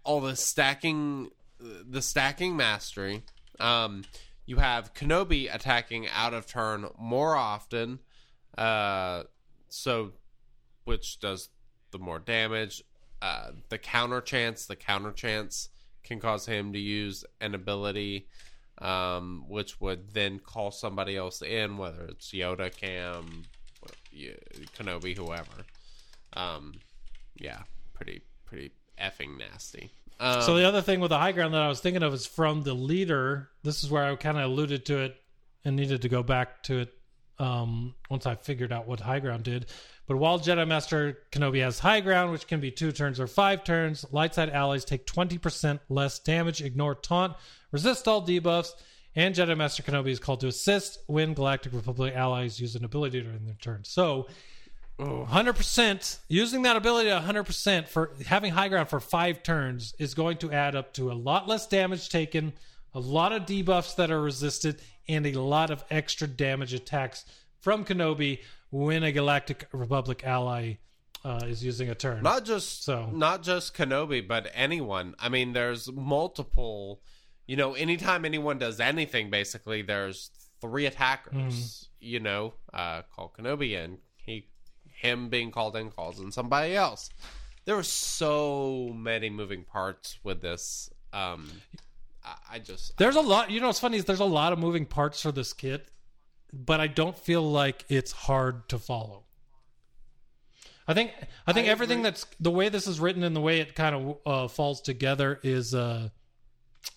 all the stacking the stacking mastery. Um you have kenobi attacking out of turn more often uh so which does the more damage. Uh the counter chance the counter chance can cause him to use an ability um which would then call somebody else in whether it's yoda cam kenobi whoever um yeah pretty pretty effing nasty um, so the other thing with the high ground that I was thinking of is from the leader. This is where I kind of alluded to it and needed to go back to it um, once I figured out what high ground did. But while Jedi Master Kenobi has high ground, which can be two turns or five turns, light side allies take 20% less damage, ignore taunt, resist all debuffs, and Jedi Master Kenobi is called to assist when Galactic Republic allies use an ability during their turn. So 100% using that ability 100% for having high ground for five turns is going to add up to a lot less damage taken a lot of debuffs that are resisted and a lot of extra damage attacks from kenobi when a galactic republic ally uh, is using a turn not just So- not just Kenobi, but anyone. I mean, there's multiple. You know, anytime anyone does anything, basically, there's three attackers. You know, uh, called Kenobi and he him being called in calls and somebody else. There were so many moving parts with this. Um, I, I just There's a lot. You know what's funny is there's a lot of moving parts for this kit, but I don't feel like it's hard to follow. I think I think I everything agree. that's the way this is written and the way it kind of uh, falls together is uh,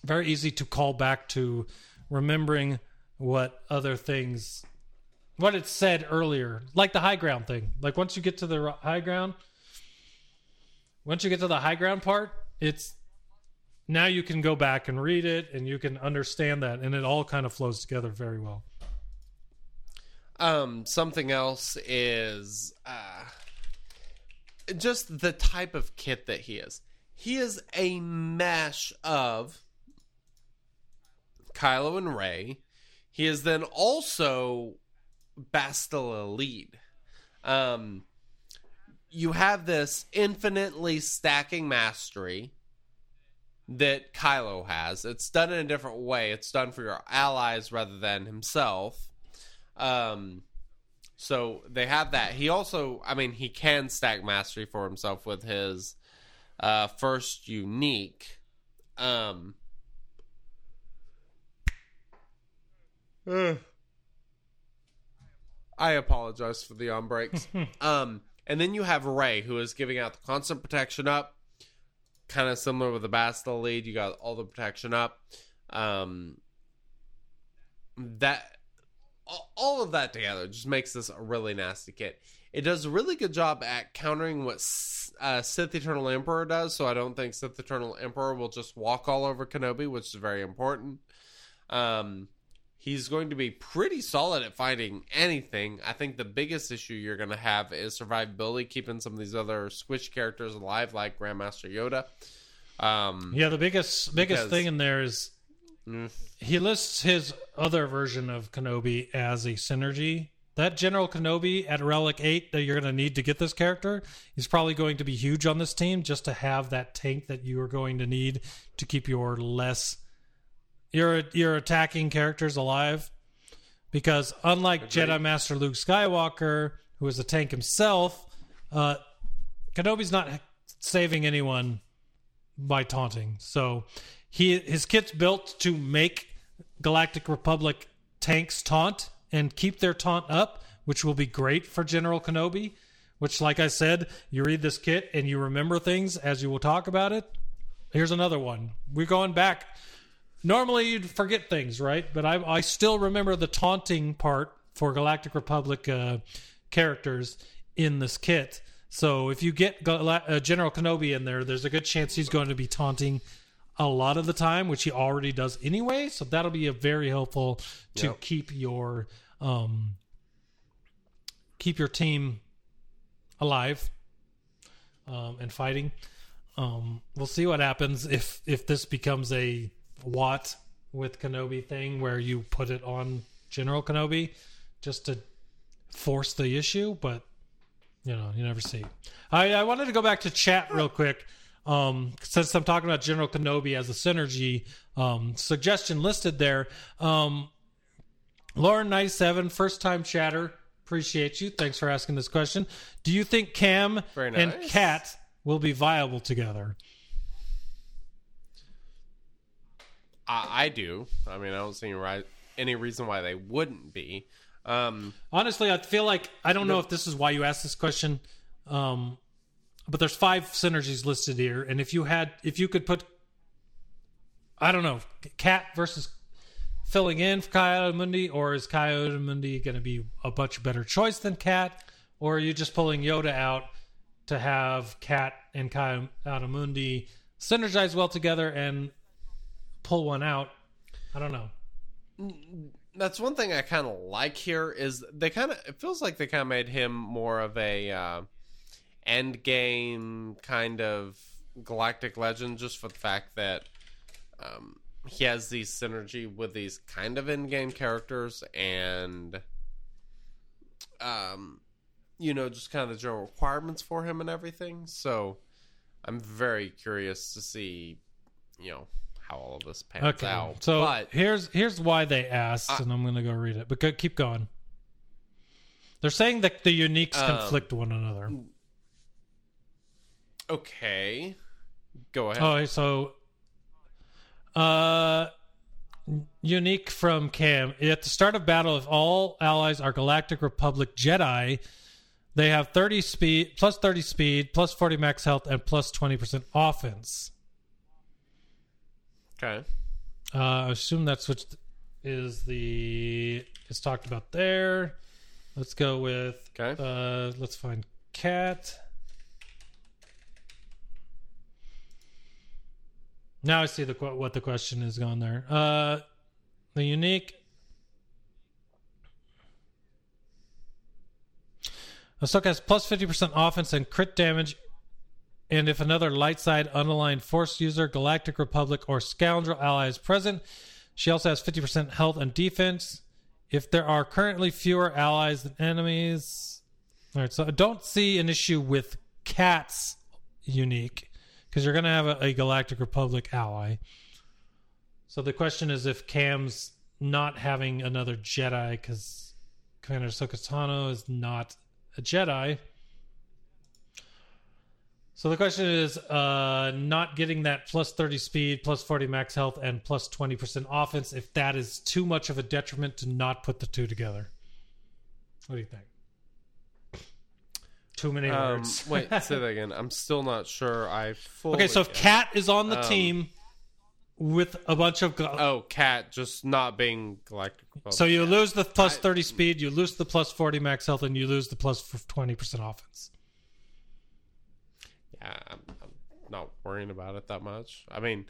very easy to call back to remembering what other things what it said earlier, like the high ground thing. Like once you get to the high ground, once you get to the high ground part, it's now you can go back and read it and you can understand that and it all kind of flows together very well Um, something else is uh, just the type of kit that he is. He is a mesh of Kylo and Rey. He is then also Bastila lead. Um, you have this infinitely stacking mastery that Kylo has. It's done in a different way. It's done for your allies rather than himself. Um, so they have that. He also, I mean, he can stack mastery for himself with his uh, first unique. Um, I apologize for the on breaks. um, and then you have Rey, who is giving out the constant protection up, kind of similar with the Bastila lead. You got all the protection up. Um, that all- of that together just makes this a really nasty kit. It does a really good job at countering what uh, Sith Eternal Emperor does, so I don't think Sith Eternal Emperor will just walk all over Kenobi, which is very important. Um, he's going to be pretty solid at fighting anything. I think the biggest issue you're going to have is survivability, keeping some of these other Switch characters alive, like Grandmaster Yoda. Um, yeah the biggest biggest Because- thing in there is mm, he lists his other version of kenobi as a synergy that general kenobi at relic 8 that you're going to need to get this character is probably going to be huge on this team just to have that tank that you are going to need to keep your less your your attacking characters alive because unlike Jedi Master Luke Skywalker, who is a tank himself, uh, Kenobi's not saving anyone by taunting. So he his kit's built to make Galactic Republic tanks taunt and keep their taunt up, which will be great for General Kenobi. Which, like I said, you read this kit and you remember things as you will talk about it. Here's another one. We're going back normally you'd forget things, right? But I, I still remember the taunting part for Galactic Republic uh, characters in this kit. So if you get Gal- uh, General Kenobi in there, there's a good chance he's going to be taunting a lot of the time, which he already does anyway. So that'll be a very helpful to Yep. keep your um, keep your team alive um, and fighting. Um, we'll see what happens if if this becomes a Watt with Kenobi thing where you put it on General Kenobi just to force the issue, but you know, you never see. I, I wanted to go back to chat real quick. Um, since I'm talking about General Kenobi as a synergy um, suggestion listed there. Um, Lauren97, first time chatter. Appreciate you. Thanks for asking this question. Do you think Cam Very and nice. Cat will be viable together? I, I do. I mean, I don't see any, reason why they wouldn't be. Um, Honestly, I feel like I don't know if this is why you asked this question, um, but there's five synergies listed here, and if you had, if you could put, I don't know, Cat versus filling in for Ki-Adi-Mundi, or is Ki-Adi-Mundi going to be a much better choice than Cat, or are you just pulling Yoda out to have Cat and Coyote Mundi synergize well together and pull one out? I don't know. that's one thing I kind of like here is they kind of it feels like they kind of made him more of a uh, end game kind of galactic legend just for the fact that um, he has these synergy with these kind of end game characters and um you know just kind of the general requirements for him and everything so I'm very curious to see you know how all of this pans Okay. out. So but here's here's why they asked, I- and I'm gonna go read it. But go, keep going. They're saying that the uniques Um, conflict one another. okay, go ahead. Oh, so uh unique from Cam. At the start of battle, if all allies are Galactic Republic Jedi, they have 30 speed, plus 30 speed, plus 40 max health, and plus 20% offense. Okay. Uh, I assume that's what is the it's talked about there. Let's go with Okay. Uh, let's find cat. Now I see the what the question is going there. Uh, the unique. Ahsoka has plus fifty percent offense and crit damage and if another light side unaligned force user, Galactic Republic, or Scoundrel ally is present, she also has 50% health and defense. If there are currently fewer allies than enemies. All right, so I don't see an issue with Cat's unique because you're going to have a, a Galactic Republic ally. So the question is if Cam's not having another Jedi because Commander Ahsoka Tano is not a Jedi. So the question is uh, not getting that plus 30 speed, plus 40 max health, and plus 20% offense, if that is too much of a detriment to not put the two together. What do you think? Too many Um, words. wait, say that again. I'm still not sure. I fully. okay, so if Cat is on the Um, team with a bunch of. gal- Oh, cat just not being Galactic so you lose the plus I- 30 speed, you lose the plus 40 max health, and you lose the plus 20% offense. I'm, I'm not worrying about it that much. I mean,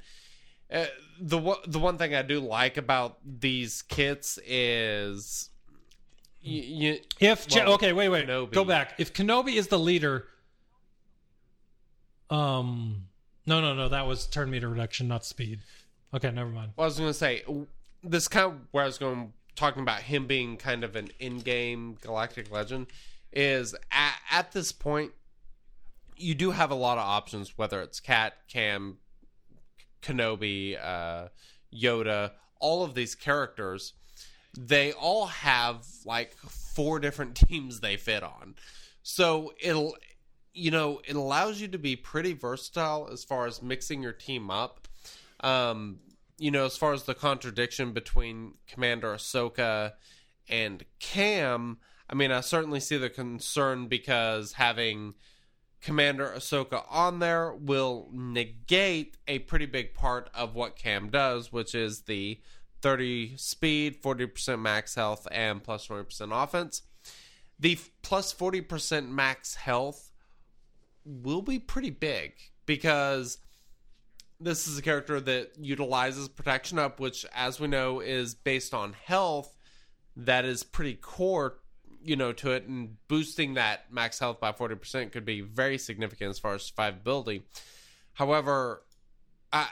uh, the one- the one thing I do like about these kits is you, you If well, okay, wait, wait, Kenobi- go back. If Kenobi is the leader, um, no, no, no, that was turn meter reduction, not speed. Okay, never mind. Well, I was going to say this kind of where I was going talking about him being kind of an in-game galactic legend is at, at this point you do have a lot of options whether it's Cat, Cam, Kenobi, uh, Yoda, all of these characters. They all have like four different teams they fit on. So it'll you know, it allows you to be pretty versatile as far as mixing your team up. Um, you know, as far as the contradiction between Commander Ahsoka and Cam, I mean, I certainly see the concern because having Commander Ahsoka on there will negate a pretty big part of what Cam does, which is the 30 speed, 40% max health, and plus 20% offense. The plus 40% max health will be pretty big because this is a character that utilizes protection up, which, as we know, is based on health. That is pretty core, you know, to it, and boosting that max health by forty percent could be very significant as far as survivability. However, uh,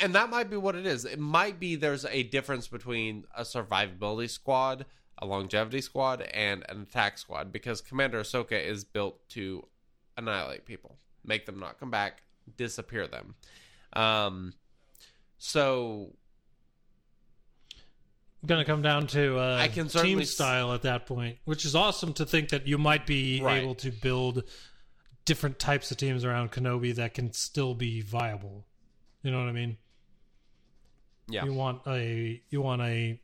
and that might be what it is. It might be there's a difference between a survivability squad, a longevity squad, and an attack squad because Commander Ahsoka is built to annihilate people, make them not come back, disappear them. Um, so Going to come down to uh, I can team style at that point, which is awesome to think that you might be Right. able to build different types of teams around Kenobi that can still be viable. You know what I mean? yeah, You want a you want a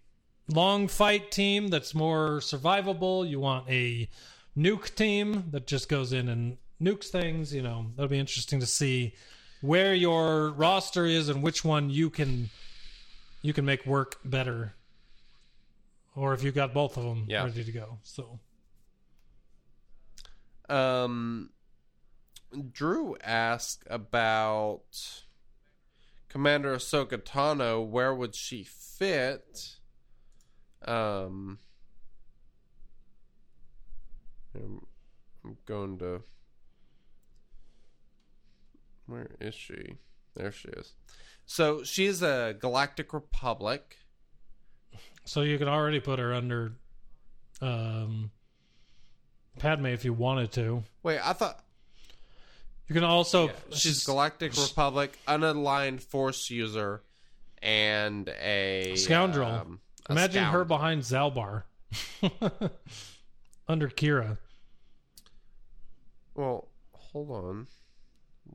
long fight team that's more survivable. You want a nuke team that just goes in and nukes things. You know that'll be interesting to see where your roster is and which one you can you can make work better, or if you got both of them Yeah. ready to go. So Um, Drew asked about Commander Ahsoka Tano. Where would she fit? Um, I'm, I'm going to. Where is she? There she is. So she is a Galactic Republic. So you can already put her under um, Padme if you wanted to. Wait, I thought You can also she's Galactic Republic, unaligned Force user, and a Scoundrel. um, a Imagine her behind Zaalbar. Under Qi'ra. Well, hold on.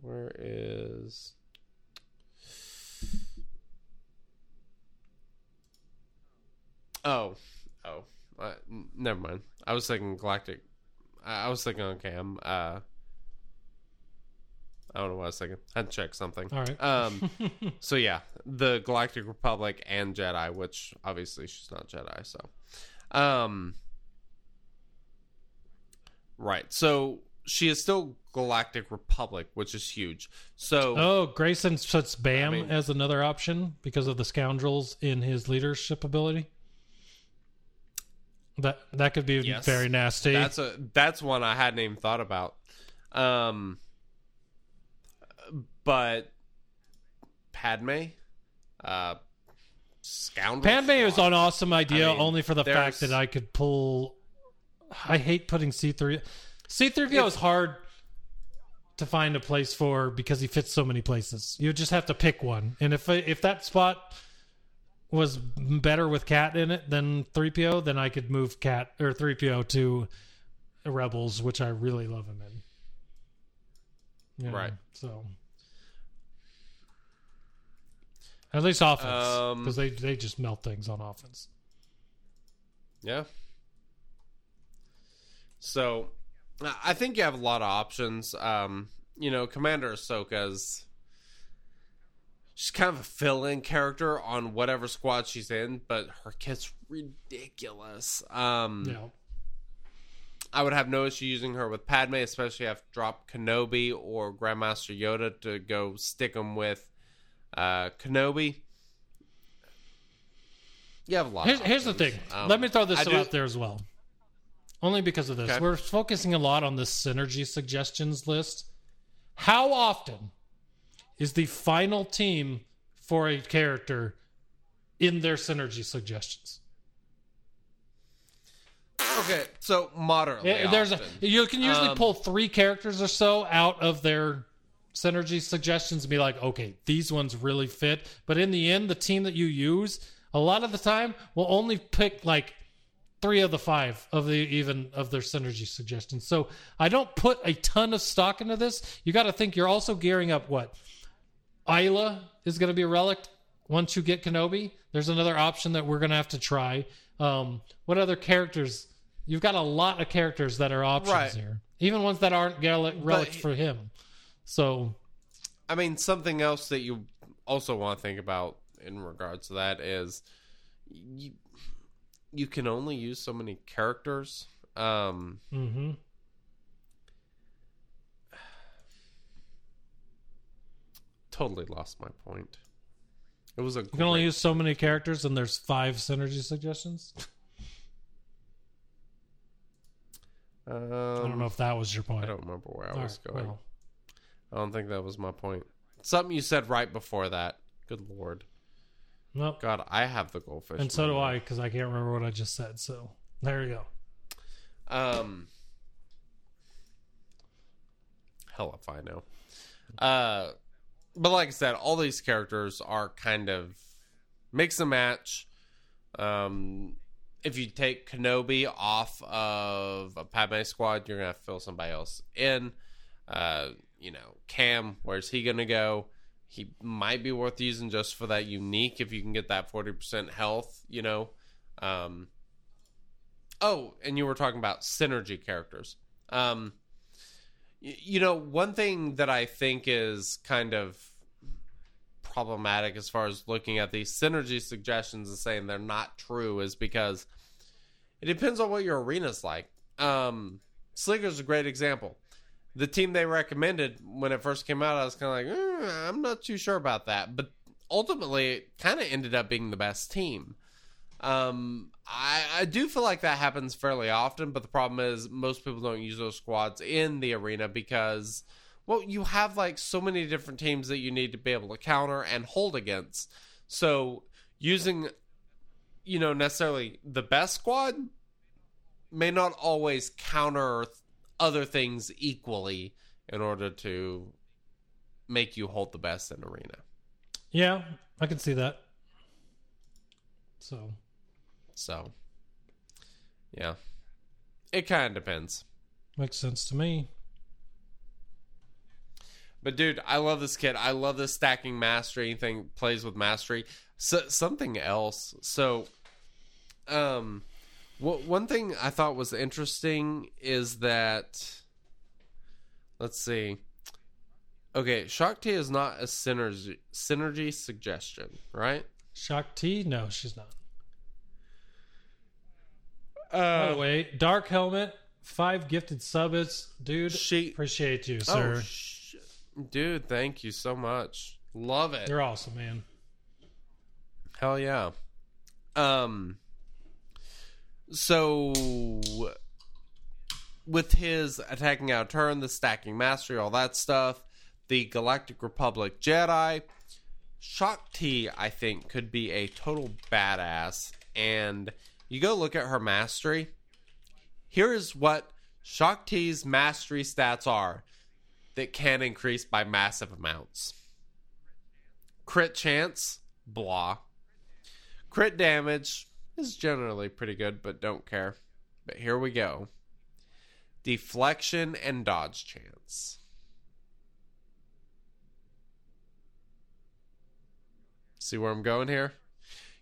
Where is? Oh, oh, uh, n- never mind. I was thinking Galactic. I I was thinking, okay, I'm. Uh, I don't know what I was thinking. I had to check something. All right. Um. so yeah, the Galactic Republic and Jedi, which obviously she's not Jedi, so. Um. Right. So she is still Galactic Republic, which is huge. So Oh, Grayson puts Bam I mean- as another option because of the scoundrels in his leadership ability. That that could be Yes. very nasty. that's a that's one I hadn't even thought about. Um. But Padme, uh, scoundrel. Padme is an awesome idea I mean, only for the fact that I could pull. I hate putting C three. C three PO is hard to find a place for because he fits so many places. You just have to pick one, and if if that spot was better with Cat in it than three PO, then I could move Cat or three PO to Rebels, which I really love him in. You know, Right. So. At least offense, Um, because they they just melt things on offense. Yeah. So, I I think you have a lot of options. Um, you know, Commander Ahsoka's she's kind of a fill-in character on whatever squad she's in, but her kit's ridiculous. Um, Yeah. I would have no issue using her with Padme, especially if drop Kenobi or Grandmaster Yoda to go stick them with uh, Kenobi. You have a lot. Here's, here's the thing. Um, Let me throw this do- out there as well. Only because of this. Okay. We're focusing a lot on the synergy suggestions list. How often is the final team for a character in their synergy suggestions? Okay, so moderately. Yeah, There's a, you can usually Um, pull three characters or so out of their synergy suggestions and be like, okay, these ones really fit. But in the end, the team that you use, a lot of the time, will only pick like three of the five of the even of their synergy suggestions. So I don't put a ton of stock into this. You got to think you're also gearing up what Aayla is going to be a relic once you get Kenobi. There's another option that we're going to have to try. Um, what other characters? You've got a lot of characters that are options Right. here, even ones that aren't gal- relics for him. So I mean, something else that you also want to think about in regards to that is you you can only use so many characters. Um, mhm. Totally lost my point. It was a you can only use so many characters, and there's five synergy suggestions. Um, I don't know if that was your point. I don't remember where I All was right, going. well, I don't think that was my point. Something you said right before that. Good lord, nope. God, I have the goldfish. And so do. I, because I can't remember what I just said. So there you go. Um, hell if I know. Uh, but like I said, all these characters are kind of mix and match. Um, if you take Kenobi off of a Padme squad, you're gonna have to fill somebody else in. Uh, you know, Cam, where's he gonna go? He might be worth using just for that unique if you can get that forty percent health. You know, um, Oh, and you were talking about synergy characters. Um, you know, one thing that I think is kind of problematic as far as looking at these synergy suggestions and saying they're not true is because it depends on what your arena's like. Um, Slicker's a great example. The team they recommended when it first came out, I was kind of like, "Eh, I'm not too sure about that. But ultimately, it kind of ended up being the best team. Um, I, I do feel like that happens fairly often, but the problem is most people don't use those squads in the arena because, well, you have like so many different teams that you need to be able to counter and hold against. So using, you know, necessarily the best squad may not always counter other things equally in order to make you hold the best in arena. Yeah, I can see that. So So, yeah, it kind of depends. makes sense to me. But dude, I love this kid. I love this stacking mastery thing. Plays with mastery. So something else. So, um, what one thing I thought was interesting is that. Let's see. Okay, Shaak Ti is not a synergy synergy suggestion, right? Shaak Ti? No, she's not. By Uh, the way, Dark Helmet, five gifted subs. Dude, She- appreciate you, oh, sir. sh- dude, thank you so much. Love it. You're awesome, man. Hell yeah. Um so with his attacking out turn, the stacking mastery, all that stuff, the Galactic Republic Jedi, Shaak Ti, I think, could be a total badass. And you go look at her mastery. Here is what Shaak Ti's mastery stats are that can increase by massive amounts. Crit chance, blah. Crit damage is generally pretty good, but don't care. But here we go. Deflection and dodge chance. See where I'm going here?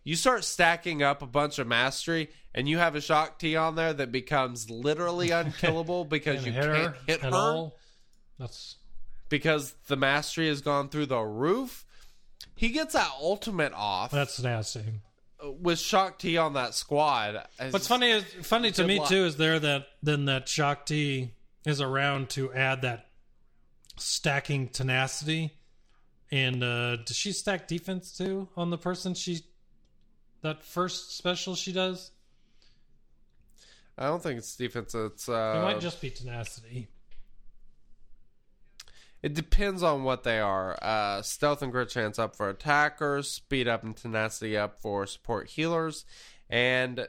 You start stacking up a bunch of mastery, and you have a shock Shaak Ti on there that becomes literally unkillable because you hit can't her hit her all. That's because the mastery has gone through the roof. He gets that ultimate off that's nasty. with shock Shaak Ti on that squad. What's funny is funny to me luck. too is there that then that shock Shaak Ti is around to add that stacking tenacity. And uh does she stack defense too on the person she that first special she does? I don't think it's defense. It's uh, It uh, might just be tenacity. it depends on what they are. Uh, stealth and crit chance up for attackers, speed up and tenacity up for support healers, and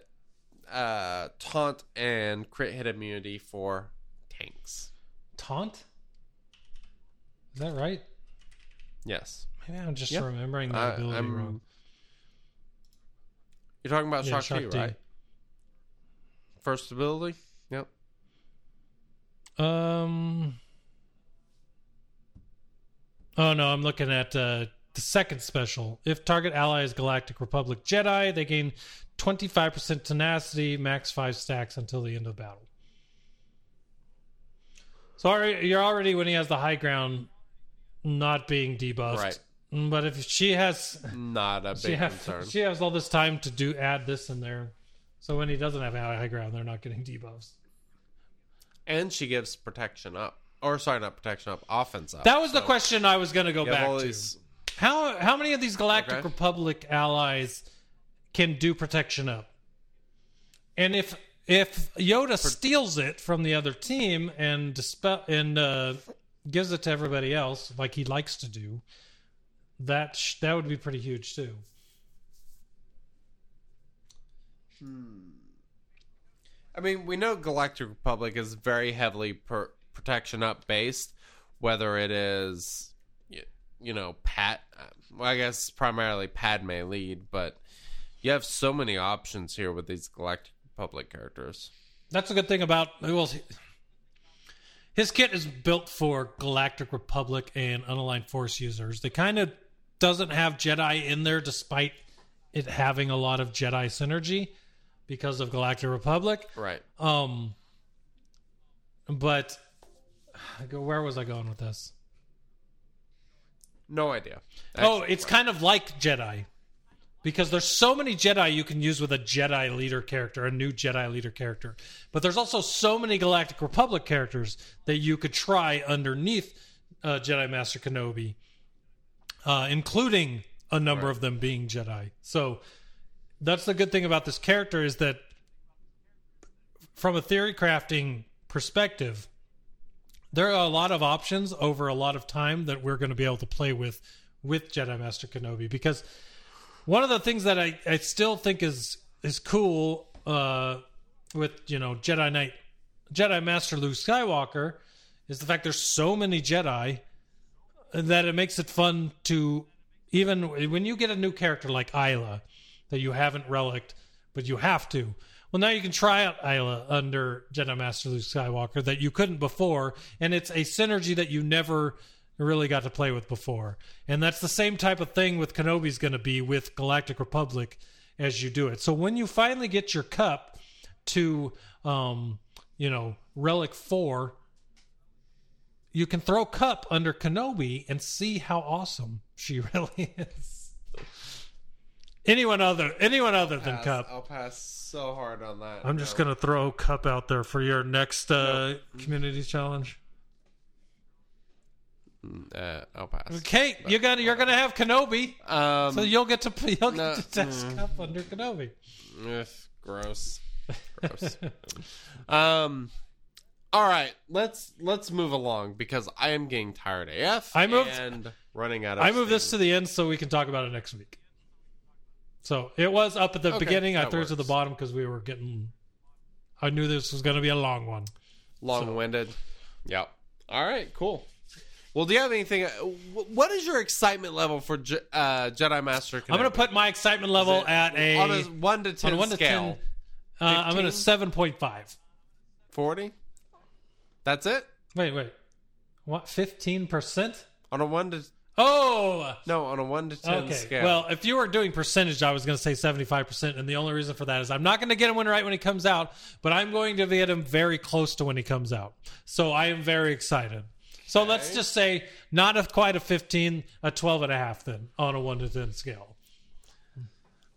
uh, taunt and crit hit immunity for tanks. Taunt? Is that right? Yes, Maybe I'm just Yep. remembering the ability I'm- wrong. You're talking about Yeah, Shaak Ti, Shakti. right? First ability. Yep. Um. Oh no, I'm looking at uh, the second special. If target ally is Galactic Republic Jedi, they gain 25% tenacity, max five stacks until the end of the battle. So you're already when he has the high ground, not being debuffed. Right. But if she has, Not a she big has, concern. she has all this time to do add this in there. So when he doesn't have high ground, they're not getting debuffs. and she gives protection up, or sorry, not protection up, offense up. That was the question I was going to go back all to. How how many of these Galactic Okay. Republic allies can do protection up? And if if Yoda steals it from the other team and dispel and uh, gives it to everybody else like he likes to do, that sh- that would be pretty huge too. Hmm. I mean, we know Galactic Republic is very heavily per- protection up based, whether it is, y- you know, Pat. Uh, well, I guess primarily Padme lead, but you have so many options here with these Galactic Republic characters. That's a good thing about well, his kit is built for Galactic Republic and Unaligned Force users. They kind of doesn't have Jedi in there, despite it having a lot of Jedi synergy because of Galactic Republic. Right. Um, but where was I going with this? No idea. oh, Actually, it's kind of like Jedi. Because there's so many Jedi you can use with a Jedi leader character, a new Jedi leader character. But there's also so many Galactic Republic characters that you could try underneath uh, Jedi Master Kenobi, uh, including a number of them being Jedi. So that's the good thing about this character is that from a theory crafting perspective, there are a lot of options over a lot of time that we're going to be able to play with with Jedi Master Kenobi because one of the things that I, I still think is is cool uh, with you know Jedi Knight Jedi Master Luke Skywalker is the fact there's so many Jedi that it makes it fun to even when you get a new character like Aayla that you haven't reliced, but you have to. Well, now you can try out Aayla under Jedi Master Luke Skywalker that you couldn't before, and it's a synergy that you never really got to play with before. And that's the same type of thing with Kenobi's going to be with Galactic Republic as you do it. So when you finally get your cup to, um, you know, Relic 4, you can throw Cup under Kenobi and see how awesome she really is. anyone other anyone other than Pass. Cup. I'll pass so hard on that. I'm just No. gonna throw Cup out there for your next uh, community challenge. Uh, I'll pass. Okay, you got you're gonna have Kenobi, Um, so you'll get to you'll get no, to test mm. Cup under Kenobi. ugh, gross. Gross. um. All right, let's let's move along because I am getting tired AF. I moved- and running out of. I moved this to the end so we can talk about it next week. So it was up at the Okay, beginning. I threw it to the bottom because we were getting. I knew this was going to be a long one. long-winded. Yep. All right. Cool. Well, do you have anything? uh, What is your excitement level for Je- uh, Jedi Master? I'm going to put my excitement level at a on a one to ten on one to ten. Uh, I'm at a seven point five. Forty. That's it. Wait, wait. What? Fifteen percent? On a one to Oh. no, on a one to ten Okay. scale. Well, if you were doing percentage, I was going to say 75%. And the only reason for that is I'm not going to get him when right when he comes out, but I'm going to get him very close to when he comes out. So I am very excited. So let's just say not a, quite a 15, a 12 and a half then on a 1 to 10 scale.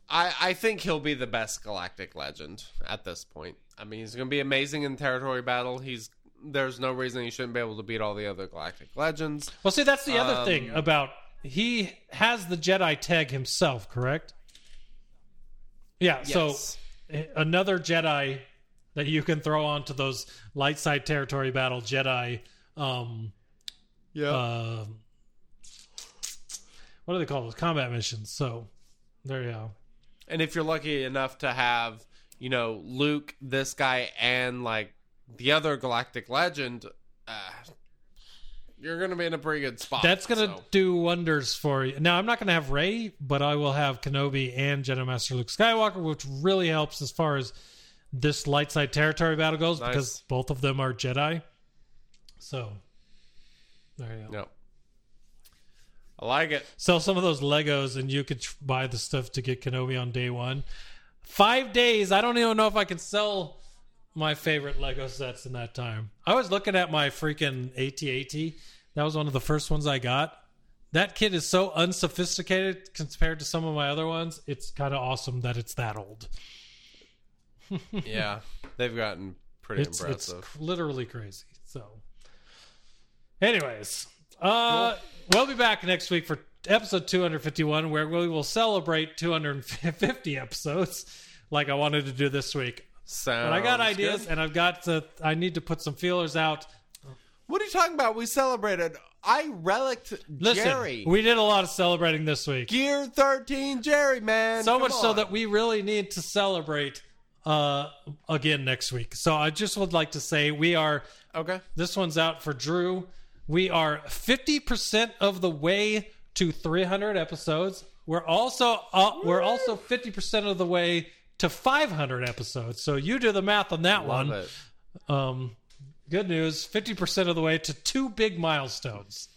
I I think he'll be the best Galactic Legend at this point. I mean, he's going to be amazing in territory battle. He's there's no reason he shouldn't be able to beat all the other Galactic Legends. Well, see, that's the other Um, thing about he has the Jedi tag himself, correct? Yeah. Yes. So eh, another Jedi that you can throw onto those light side territory battle Jedi. Um, yeah. uh, what do they call those combat missions? So there you go. And if you're lucky enough to have, you know, Luke, this guy, and like the other Galactic Legend, uh, you're going to be in a pretty good spot. That's gonna so. do wonders for you. Now I'm not gonna have Rey, but I will have Kenobi and Jedi Master Luke Skywalker, which really helps as far as this light side territory battle goes Nice. because both of them are Jedi. So there you go. Yep. I like it. Sell some of those Legos, and you could tr- buy the stuff to get Kenobi on day one. Five days. I don't even know if I can sell my favorite Lego sets in that time. I was looking at my freaking AT-AT. That was one of the first ones I got. That kit is so unsophisticated compared to some of my other ones. It's kind of awesome that it's that old. Yeah. They've gotten pretty It's it's impressive. cr- literally crazy. So, anyways, uh, we'll be back next week for episode 251, where we will celebrate 250 episodes, like I wanted to do this week. Sounds But I got ideas, good. and I've got to. I need to put some feelers out. What are you talking about? We celebrated. I relicked Listen, Jerry. we did a lot of celebrating this week. Gear 13 Jerry, man. so Come much so that we really need to celebrate uh again next week. So I just would like to say we are Okay. This one's out for Drew. We are 50% of the way to 300 episodes. We're also uh, we're also 50% of the way to 500 episodes. So you do the math on that Love one. Um good news, 50% of the way to two big milestones.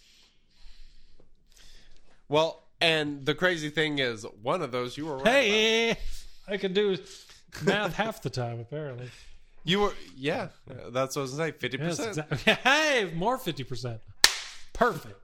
Well, and the crazy thing is, one of those you were right Hey, I can do math half the time apparently. You were, yeah. That's what I was saying. Fifty Yes, percent. exactly. Hey, more 50%. Perfect.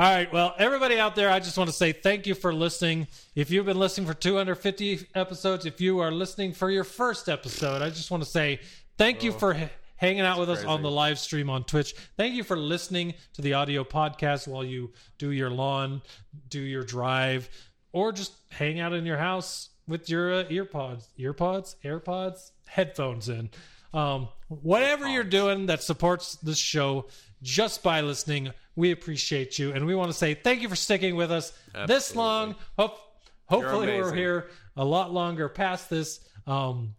All right. Well, everybody out there, I just want to say thank you for listening. If you've been listening for 250 episodes, if you are listening for your first episode, I just want to say thank you for h- hanging out with us on the live stream on Twitch. Thank you for listening to the audio podcast while you do your lawn, do your drive, or just hang out in your house with your uh, earpods, earpods, AirPods, headphones in. Um, whatever you're doing that supports this show just by listening, we appreciate you, and we want to say thank you for sticking with us this long. Hope, hopefully, we're here a lot longer past this. Um,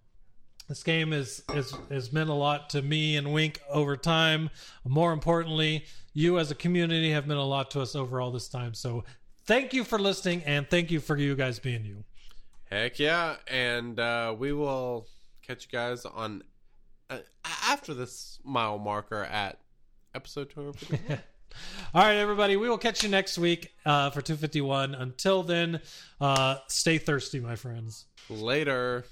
this game is, is has meant a lot to me and Wink over time. More importantly, you as a community have meant a lot to us over all this time. So thank you for listening, and thank you for you guys being you. Heck yeah, and uh, we will catch you guys on uh, after this mile marker at episode 251. All right, everybody. We will catch you next week uh, for 251. Until then, uh, stay thirsty, my friends. Later.